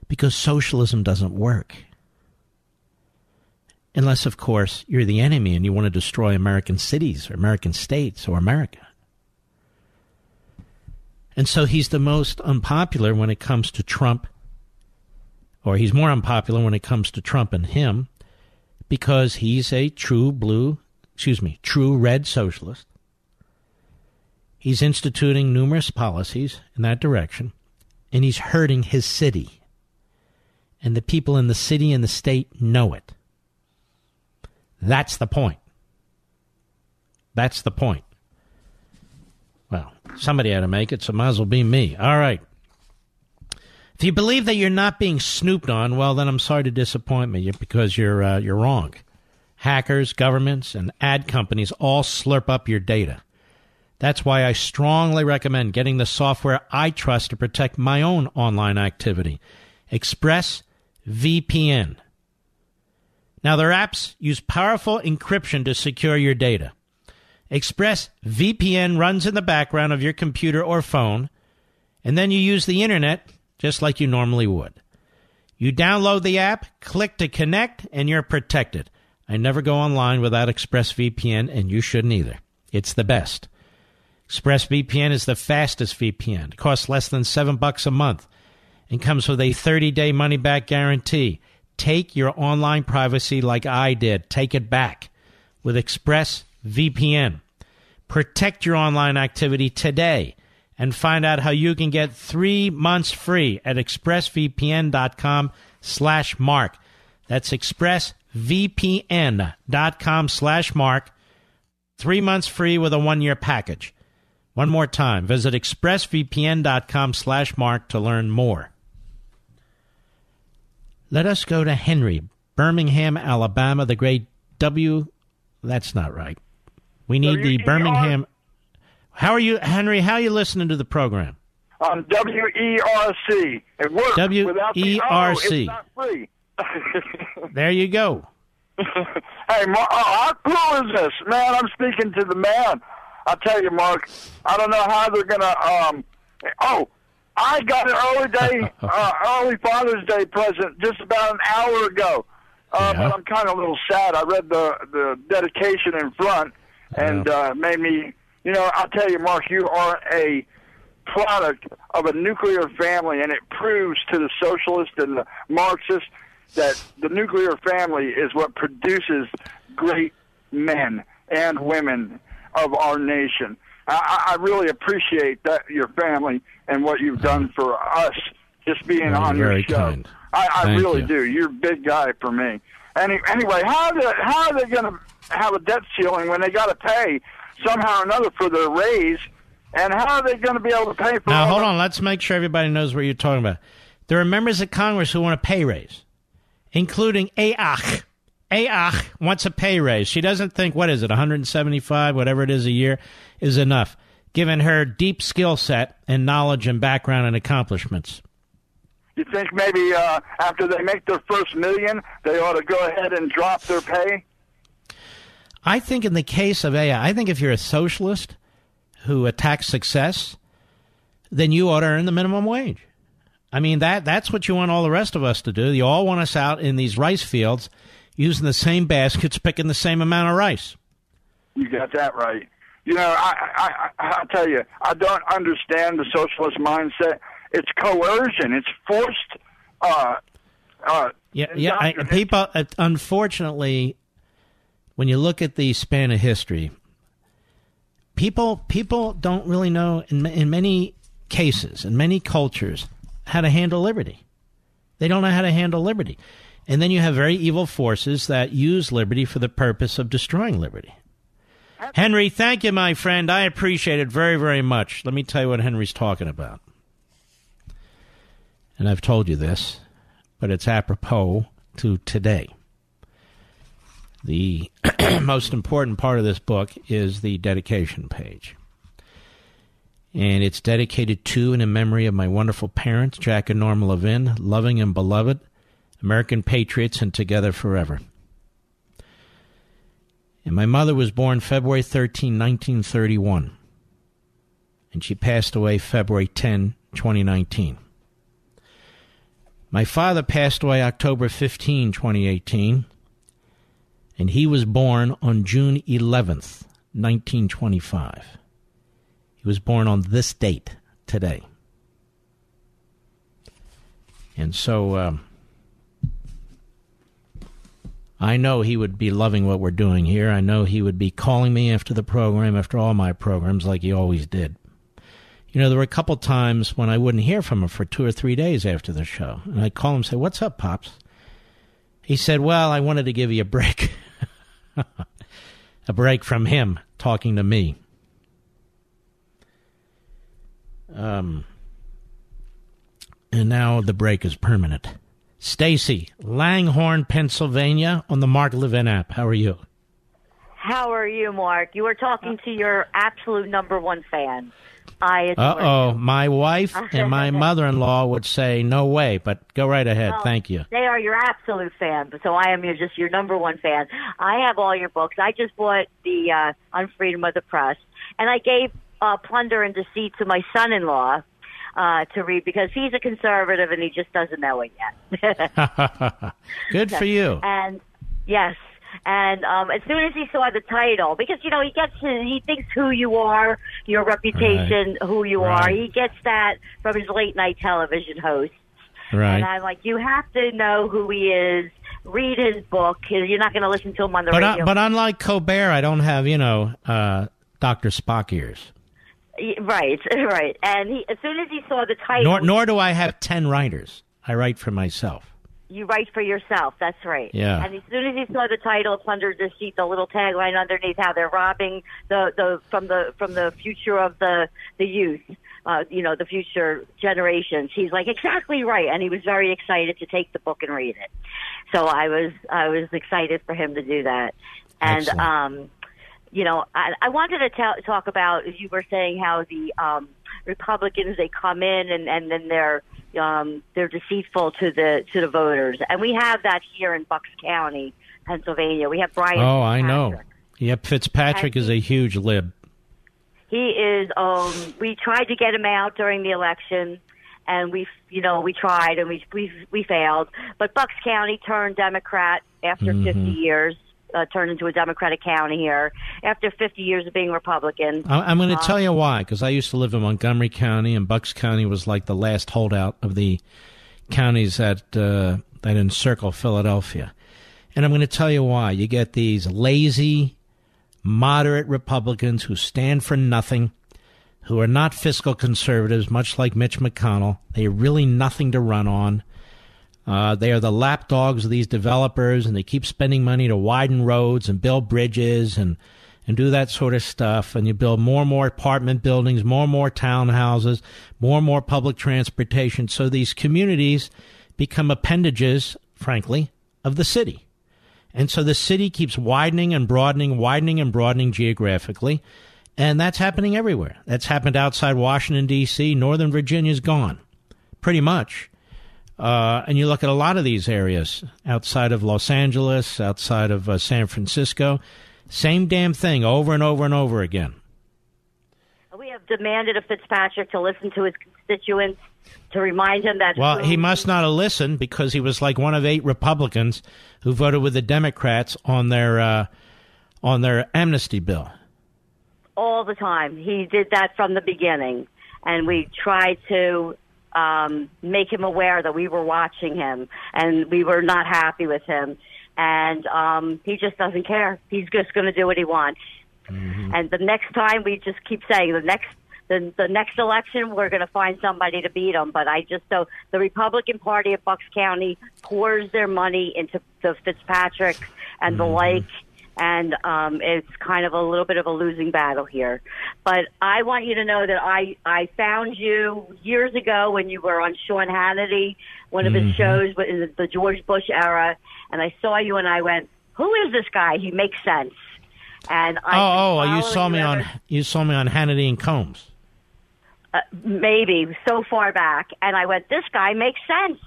Because socialism doesn't work. Unless, of course, you're the enemy and you want to destroy American cities or American states or America. And so he's the most unpopular when it comes to Trump, or he's more unpopular when it comes to Trump and him because he's a true blue, excuse me, true red socialist. He's instituting numerous policies in that direction, and he's hurting his city. And the people in the city and the state know it. That's the point. That's the point. Well, somebody had to make it, so might as well be me. All right. If you believe that you're not being snooped on, well, then I'm sorry to disappoint me because you're uh, you're wrong. Hackers, governments, and ad companies all slurp up your data. That's why I strongly recommend getting the software I trust to protect my own online activity. ExpressVPN. Now, their apps use powerful encryption to secure your data. ExpressVPN runs in the background of your computer or phone, and then you use the internet just like you normally would. You download the app, click to connect, and you're protected. I never go online without ExpressVPN, and you shouldn't either. It's the best. ExpressVPN is the fastest VPN. It costs less than seven bucks a month and comes with a 30-day money-back guarantee. Take your online privacy like I did. Take it back with ExpressVPN. Protect your online activity today and find out how you can get three months free at expressvpn.com slash mark. That's expressvpn.com slash mark. Three months free with a one-year package. One more time, visit expressvpn.com slash mark to learn more. Let us go to Henry, Birmingham, Alabama, the great W. That's not right. We need the Birmingham. How are you, Henry? How are you listening to the program? Um, On WERC. It works. Without the O, WERC. it's not free. There you go. hey, Mark, oh, how cool is this, man? I'm speaking to the man. I tell you, Mark, I don't know how they're gonna. Um, oh, I got an early day, uh, early Father's Day present just about an hour ago. Uh, But I'm kind of a little sad. I read the the dedication in front, and uh, made me. You know, I'll tell you, Mark, you are a product of a nuclear family, and it proves to the socialists and the Marxists that the nuclear family is what produces great men and women of our nation. I, I really appreciate that your family and what you've done for us, just being Well, on you're your very show. kind. I, I really you. do. You're a big guy for me. Any, anyway, how are they, how are they going to have a debt ceiling when they got to pay somehow or another for their raise? And how are they going to be able to pay for Now, hold the- on. Let's make sure everybody knows what you're talking about. There are members of Congress who want a pay raise, including Aach. Aach wants a pay raise. She doesn't think, what is it, 175, whatever it is a year, is enough, given her deep skill set and knowledge and background and accomplishments. You think maybe uh, after they make their first million, they ought to go ahead and drop their pay? I think in the case of AI, I think if you're a socialist who attacks success, then you ought to earn the minimum wage. I mean that that's what you want all the rest of us to do. You all want us out in these rice fields using the same baskets, picking the same amount of rice. You got that right. You know, I, I, I, I tell you, I don't understand the socialist mindset. It's coercion. It's forced. Uh, uh, Yeah, yeah. I, people, uh, unfortunately, when you look at the span of history, people people don't really know in in many cases, in many cultures, how to handle liberty. They don't know how to handle liberty, and then you have very evil forces that use liberty for the purpose of destroying liberty. Henry, thank you, my friend. I appreciate it very, very much. Let me tell you what Henry's talking about. And I've told you this, but it's apropos to today. The most important part of this book is the dedication page. And it's dedicated to and in memory of my wonderful parents, Jack and Norma Levin, loving and beloved, American patriots, and together forever. And my mother was born February 13, 1931. And she passed away February 10, 2019. My father passed away October 15, 2018. And he was born on June 11th, 1925. He was born on this date today. And so um, I know he would be loving what we're doing here. I know he would be calling me after the program, after all my programs, like he always did. You know, there were a couple times when I wouldn't hear from him for two or three days after the show. And I'd call him and say, What's up, Pops? He said, Well, I wanted to give you a break. a break from him talking to me. Um, and now the break is permanent. Stacy, Langhorne, Pennsylvania, on the Mark Levin app. How are you? How are you, Mark? You are talking to your absolute number one fan. I Uh oh, my wife and my mother in law would say, no way, but go right ahead. Thank you. They are your absolute fan, so I am your just your number one fan. I have all your books. I just bought the uh, Unfreedom of the Press, and I gave uh, Plunder and Deceit to my son-in-law uh, to read because he's a conservative and he just doesn't know it yet. Good for you. And yes, and um, as soon as he saw the title, because you know he gets his, he thinks who you are, your reputation, who you are. He gets that from his late night television hosts. Right. And I'm like, you have to know who he is. Read his book. You're not going to listen to him on the But, uh, radio. but unlike Colbert, I don't have, you know, uh, Dr. Spock ears. Right, right. And he, as soon as he saw the title, Nor, nor do I have 10 writers. I write for myself. you write for yourself. That's right. Yeah. And as soon as he saw the title, "Plunder Deceit," the sheet, the little tagline underneath, how they're robbing the the from the from the future of the the youth. Uh, you know, the future generations. He's like, exactly right. And he was very excited to take the book and read it. So I was, I was excited for him to do that. And, Excellent. um, you know, I, I wanted to ta- talk about, you were saying, how the, um, Republicans, they come in and, and then they're, um, they're deceitful to the, to the voters. And we have that here in Bucks County, Pennsylvania. We have Brian. Oh, I know. Yep, Fitzpatrick is a huge lib. He is. Um, we tried to get him out during the election, and we, you know, we tried and we we we failed. But Bucks County turned Democrat after Mhm. 50 years. Uh, turned into a Democratic county here after 50 years of being Republican. I- I'm going to Uh, tell you why, because I used to live in Montgomery County, and Bucks County was like the last holdout of the counties that uh, that encircle Philadelphia. And I'm going to tell you why. You get these lazy, moderate Republicans who stand for nothing, who are not fiscal conservatives, much like Mitch McConnell. They are really nothing to run on. Uh, they are the lapdogs of these developers, and they keep spending money to widen roads and build bridges and and do that sort of stuff. And you build more and more apartment buildings, more and more townhouses, more and more public transportation. So these communities become appendages, frankly, of the city. And so the city keeps widening and broadening, widening and broadening geographically. And that's happening everywhere. That's happened outside Washington, D.C. Northern Virginia's gone, pretty much. Uh, and you look at a lot of these areas outside of Los Angeles, outside of uh, San Francisco, same damn thing over and over and over again. We have demanded of Fitzpatrick to listen to his constituents to remind him that. Well, he must not have listened because he was like one of eight Republicans who voted with the Democrats on their uh, on their amnesty bill. all the time. He did that from the beginning, and we tried to um, make him aware that we were watching him and we were not happy with him. And um, he just doesn't care. He's just going to do what he wants. And the next time, we just keep saying the next. The, the next election, we're going to find somebody to beat him. But I just so the Republican Party of Bucks County pours their money into the Fitzpatrick and the like, and um, it's kind of a little bit of a losing battle here. But I want you to know that I I found you years ago when you were on Sean Hannity, one of his Mhm. shows in the, the George Bush era, and I saw you and I went, "Who is this guy? He makes sense." And I oh, oh, you saw me on you saw me on Hannity and Colmes. uh, maybe so far back, and I went, "This guy makes sense."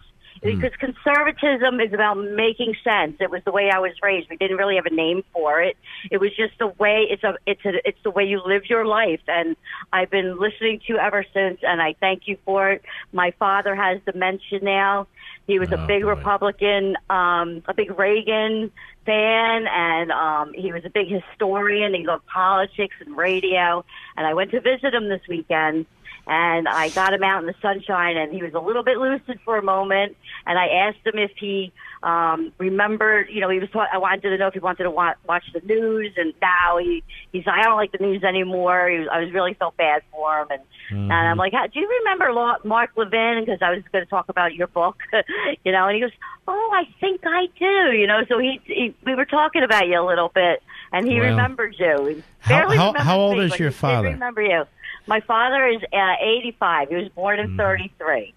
Hmm. Because conservatism is about making sense. It was the way I was raised. We didn't really have a name for it. It was just the way it's a it's a it's the way you live your life, and I've been listening to you ever since. And I thank you for it. My father has dementia now. He was a big Republican, um, a big Reagan fan, and um, he was a big historian. He loved politics and radio. And I went to visit him this weekend, and I got him out in the sunshine, and he was a little bit lucid for a moment. And I asked him if he um, remembered, you know, he was. ta- I wanted to know if he wanted to wa- watch the news, and now he he's like, I don't like the news anymore. He was, I was really felt bad for him, and and I'm like, "How- do you remember Lo- Mark Levin? Because I was going to talk about your book, you know. And he goes, Oh, I think I do, you know. So he, he we were talking about you a little bit, and he Well, remembered you. He how- barely how- how old me, is your father? Remember you? My father is uh, 85. He was born in 33.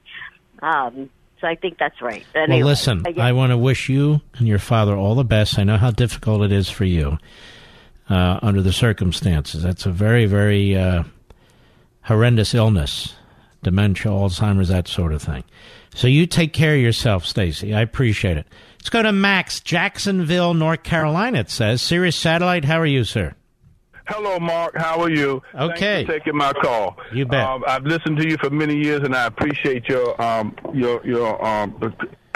Um, so I think that's right. Well, Anyway, listen, I guess- I want to wish you and your father all the best. I know how difficult it is for you uh, under the circumstances. That's a very, very uh, horrendous illness dementia, Alzheimer's, that sort of thing. So you take care of yourself, Stacy. I appreciate it. Let's go to Max, Jacksonville, North Carolina, it says. Sirius Satellite, how are you, sir? Hello, Mark. How are you? Okay. Taking my call. You bet. Um, I've listened to you for many years, and I appreciate your um, your your um,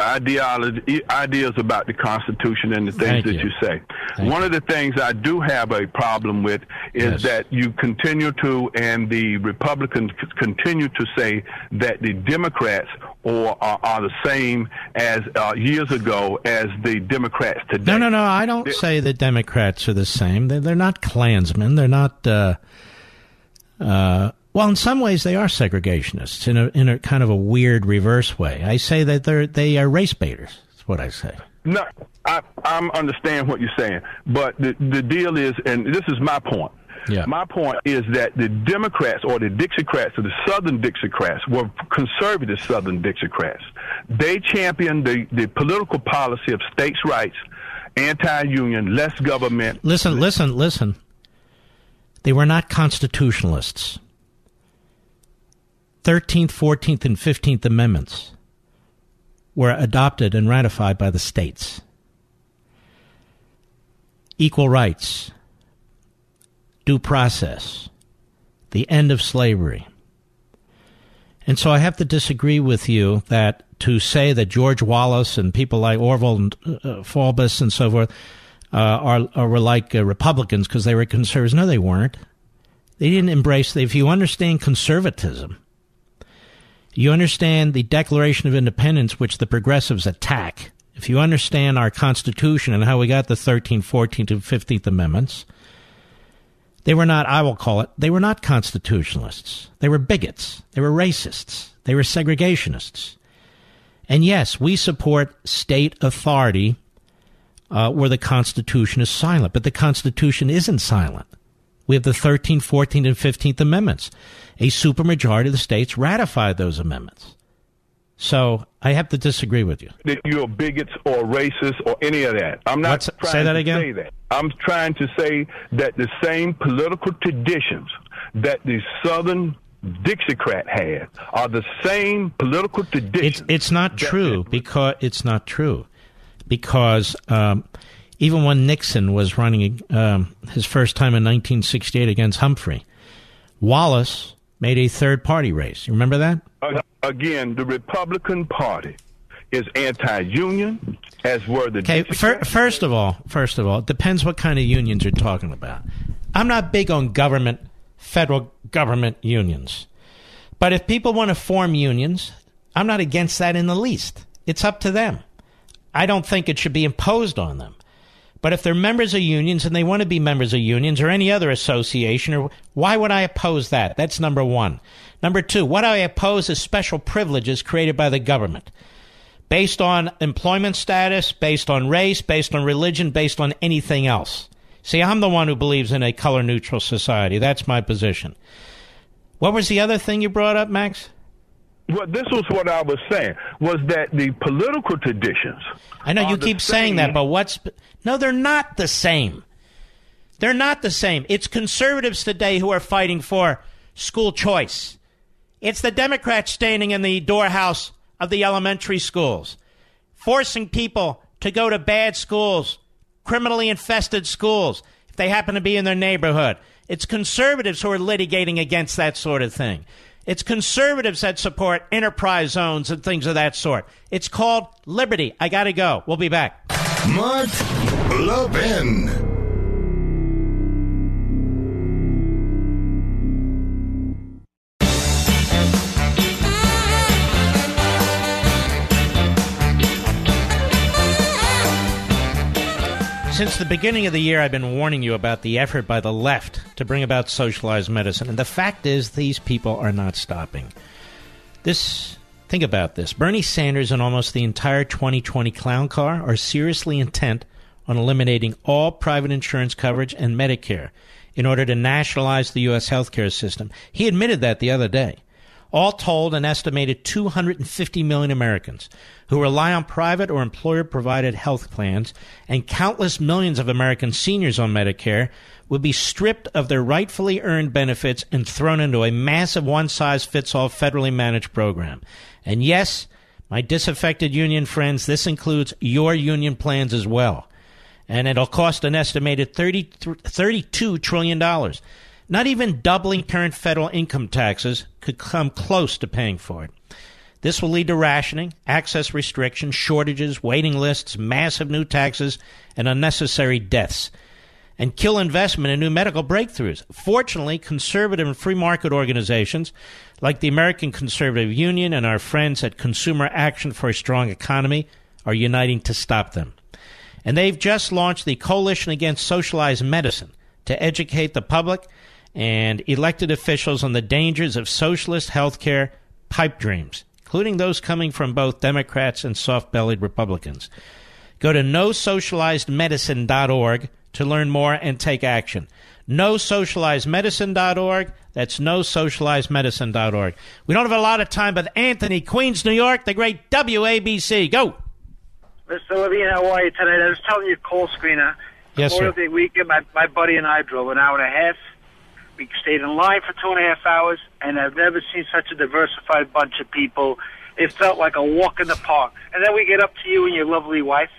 ideology ideas about the Constitution and the things Thank that you. you, say. One of the things I do have a problem with is Yes. that you continue to, and the Republicans continue to say that the Democrats or are, are the same as uh, years ago as the Democrats today. No, no, no. I don't say the Democrats are the same. They're, they're not Klansmen. They're not. Uh, uh, well, in some ways, they are segregationists in a in a kind of a weird reverse way. I say that they're they are race baiters. That's what I say. No, I I'm understand what you're saying, but the the deal is, and this is my point. Yeah. My point is that the Democrats or the Dixiecrats or the Southern Dixiecrats were conservative Southern Dixiecrats. They championed the, the political policy of states' rights, anti-union, less government. Listen, listen, listen. They were not constitutionalists. 13th, 14th, and 15th Amendments were adopted and ratified by the states. Equal rights, due process, the end of slavery. And so I have to disagree with you that to say that George Wallace and people like Orval and uh, Faubus and so forth uh, are, are were like uh, Republicans because they were conservatives. No, they weren't. They didn't embrace. If you understand conservatism, you understand the Declaration of Independence, which the progressives attack. If you understand our Constitution and how we got the 13th, 14th, and 15th Amendments, they were not, I will call it, they were not constitutionalists. They were bigots. They were racists. They were segregationists. And yes, we support state authority uh, where the Constitution is silent, but the Constitution isn't silent. We have the 13th, 14th, and 15th Amendments. A supermajority of the states ratified those amendments. So I have to disagree with you. that you're bigots or racist or any of that. I'm not What's- trying say that to again? say that. I'm trying to say that the same political traditions that the Southern Dixiecrat had are the same political traditions. It's it's not true because it's not true because um, even when Nixon was running um, his first time in 1968 against Humphrey, Wallace made a third party race. You remember that? Again, the Republican Party is anti-union, as were the Okay, fir- first of all, first of all, it depends what kind of unions you're talking about. I'm not big on government, federal government unions. But if people want to form unions, I'm not against that in the least. It's up to them. I don't think it should be imposed on them. But if they're members of unions and they want to be members of unions or any other association, or why would I oppose that? That's number one. Number two, what I oppose is special privileges created by the government based on employment status, based on race, based on religion, based on anything else. See, I'm the one who believes in a color neutral society. That's my position. What was the other thing you brought up, Max? Well, this was what I was saying was that the political traditions. I know you keep saying that, but what's no? They're not the same. They're not the same. It's conservatives today who are fighting for school choice. It's the Democrats standing in the doorhouse of the elementary schools, forcing people to go to bad schools, criminally infested schools, if they happen to be in their neighborhood. It's conservatives who are litigating against that sort of thing. It's conservatives that support enterprise zones and things of that sort. It's called liberty. I got to go. We'll be back. Mark Levin. Since the beginning of the year, I've been warning you about the effort by the left to bring about socialized medicine. And the fact is, these people are not stopping. This. Think about this. Bernie Sanders and almost the entire 2020 clown car are seriously intent on eliminating all private insurance coverage and Medicare in order to nationalize the U.S. healthcare system. He admitted that the other day. All told, an estimated 250 million Americans who rely on private or employer provided health plans and countless millions of American seniors on Medicare would be stripped of their rightfully earned benefits and thrown into a massive one size fits all federally managed program. And yes, my disaffected union friends, this includes your union plans as well. And it'll cost an estimated 30, $32 trillion. Not even doubling current federal income taxes could come close to paying for it. This will lead to rationing, access restrictions, shortages, waiting lists, massive new taxes, and unnecessary deaths, and kill investment in new medical breakthroughs. Fortunately, conservative and free market organizations like the American Conservative Union and our friends at Consumer Action for a Strong Economy are uniting to stop them. And they've just launched the Coalition Against Socialized Medicine to educate the public and elected officials on the dangers of socialist healthcare pipe dreams including those coming from both Democrats and soft bellied Republicans. Go to nosocializedmedicine.org to learn more and take action. NoSocializedMedicine.org. That's NoSocializedMedicine.org. We don't have a lot of time, but Anthony, Queens, New York, the great WABC. Go. Mr. Levine, how are you tonight? I was telling you, call screener. Yes, sir. Weekend, my, my buddy and I drove an hour and a half. We stayed in line for two and a half hours, and I've never seen such a diversified bunch of people. It felt like a walk in the park. And then we get up to you and your lovely wife.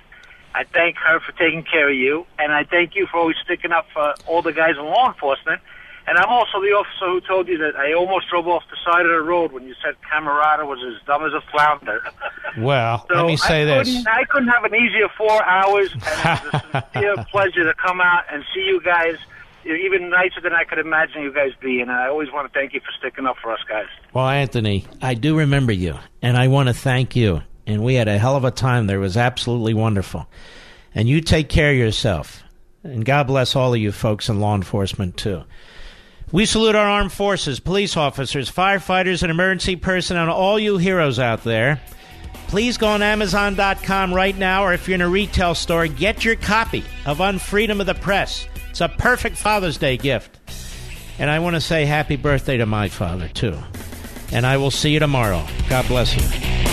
I thank her for taking care of you, and I thank you for always sticking up for all the guys in law enforcement. And I'm also the officer who told you that I almost drove off the side of the road when you said Camerota was as dumb as a flounder. Well, So let me say I this. I couldn't have an easier four hours, and it was a sincere pleasure to come out and see you guys. Even nicer than I could imagine you guys be, and I always want to thank you for sticking up for us guys. Well, Anthony, I do remember you, and I want to thank you. And we had a hell of a time there. It was absolutely wonderful. And you take care of yourself. And God bless all of you folks in law enforcement, too. We salute our armed forces, police officers, firefighters, and emergency personnel, and all you heroes out there. Please go on Amazon.com right now, or if you're in a retail store, get your copy of Unfreedom of the Press. It's a perfect Father's Day gift. And I want to say happy birthday to my father, too. And I will see you tomorrow. God bless you.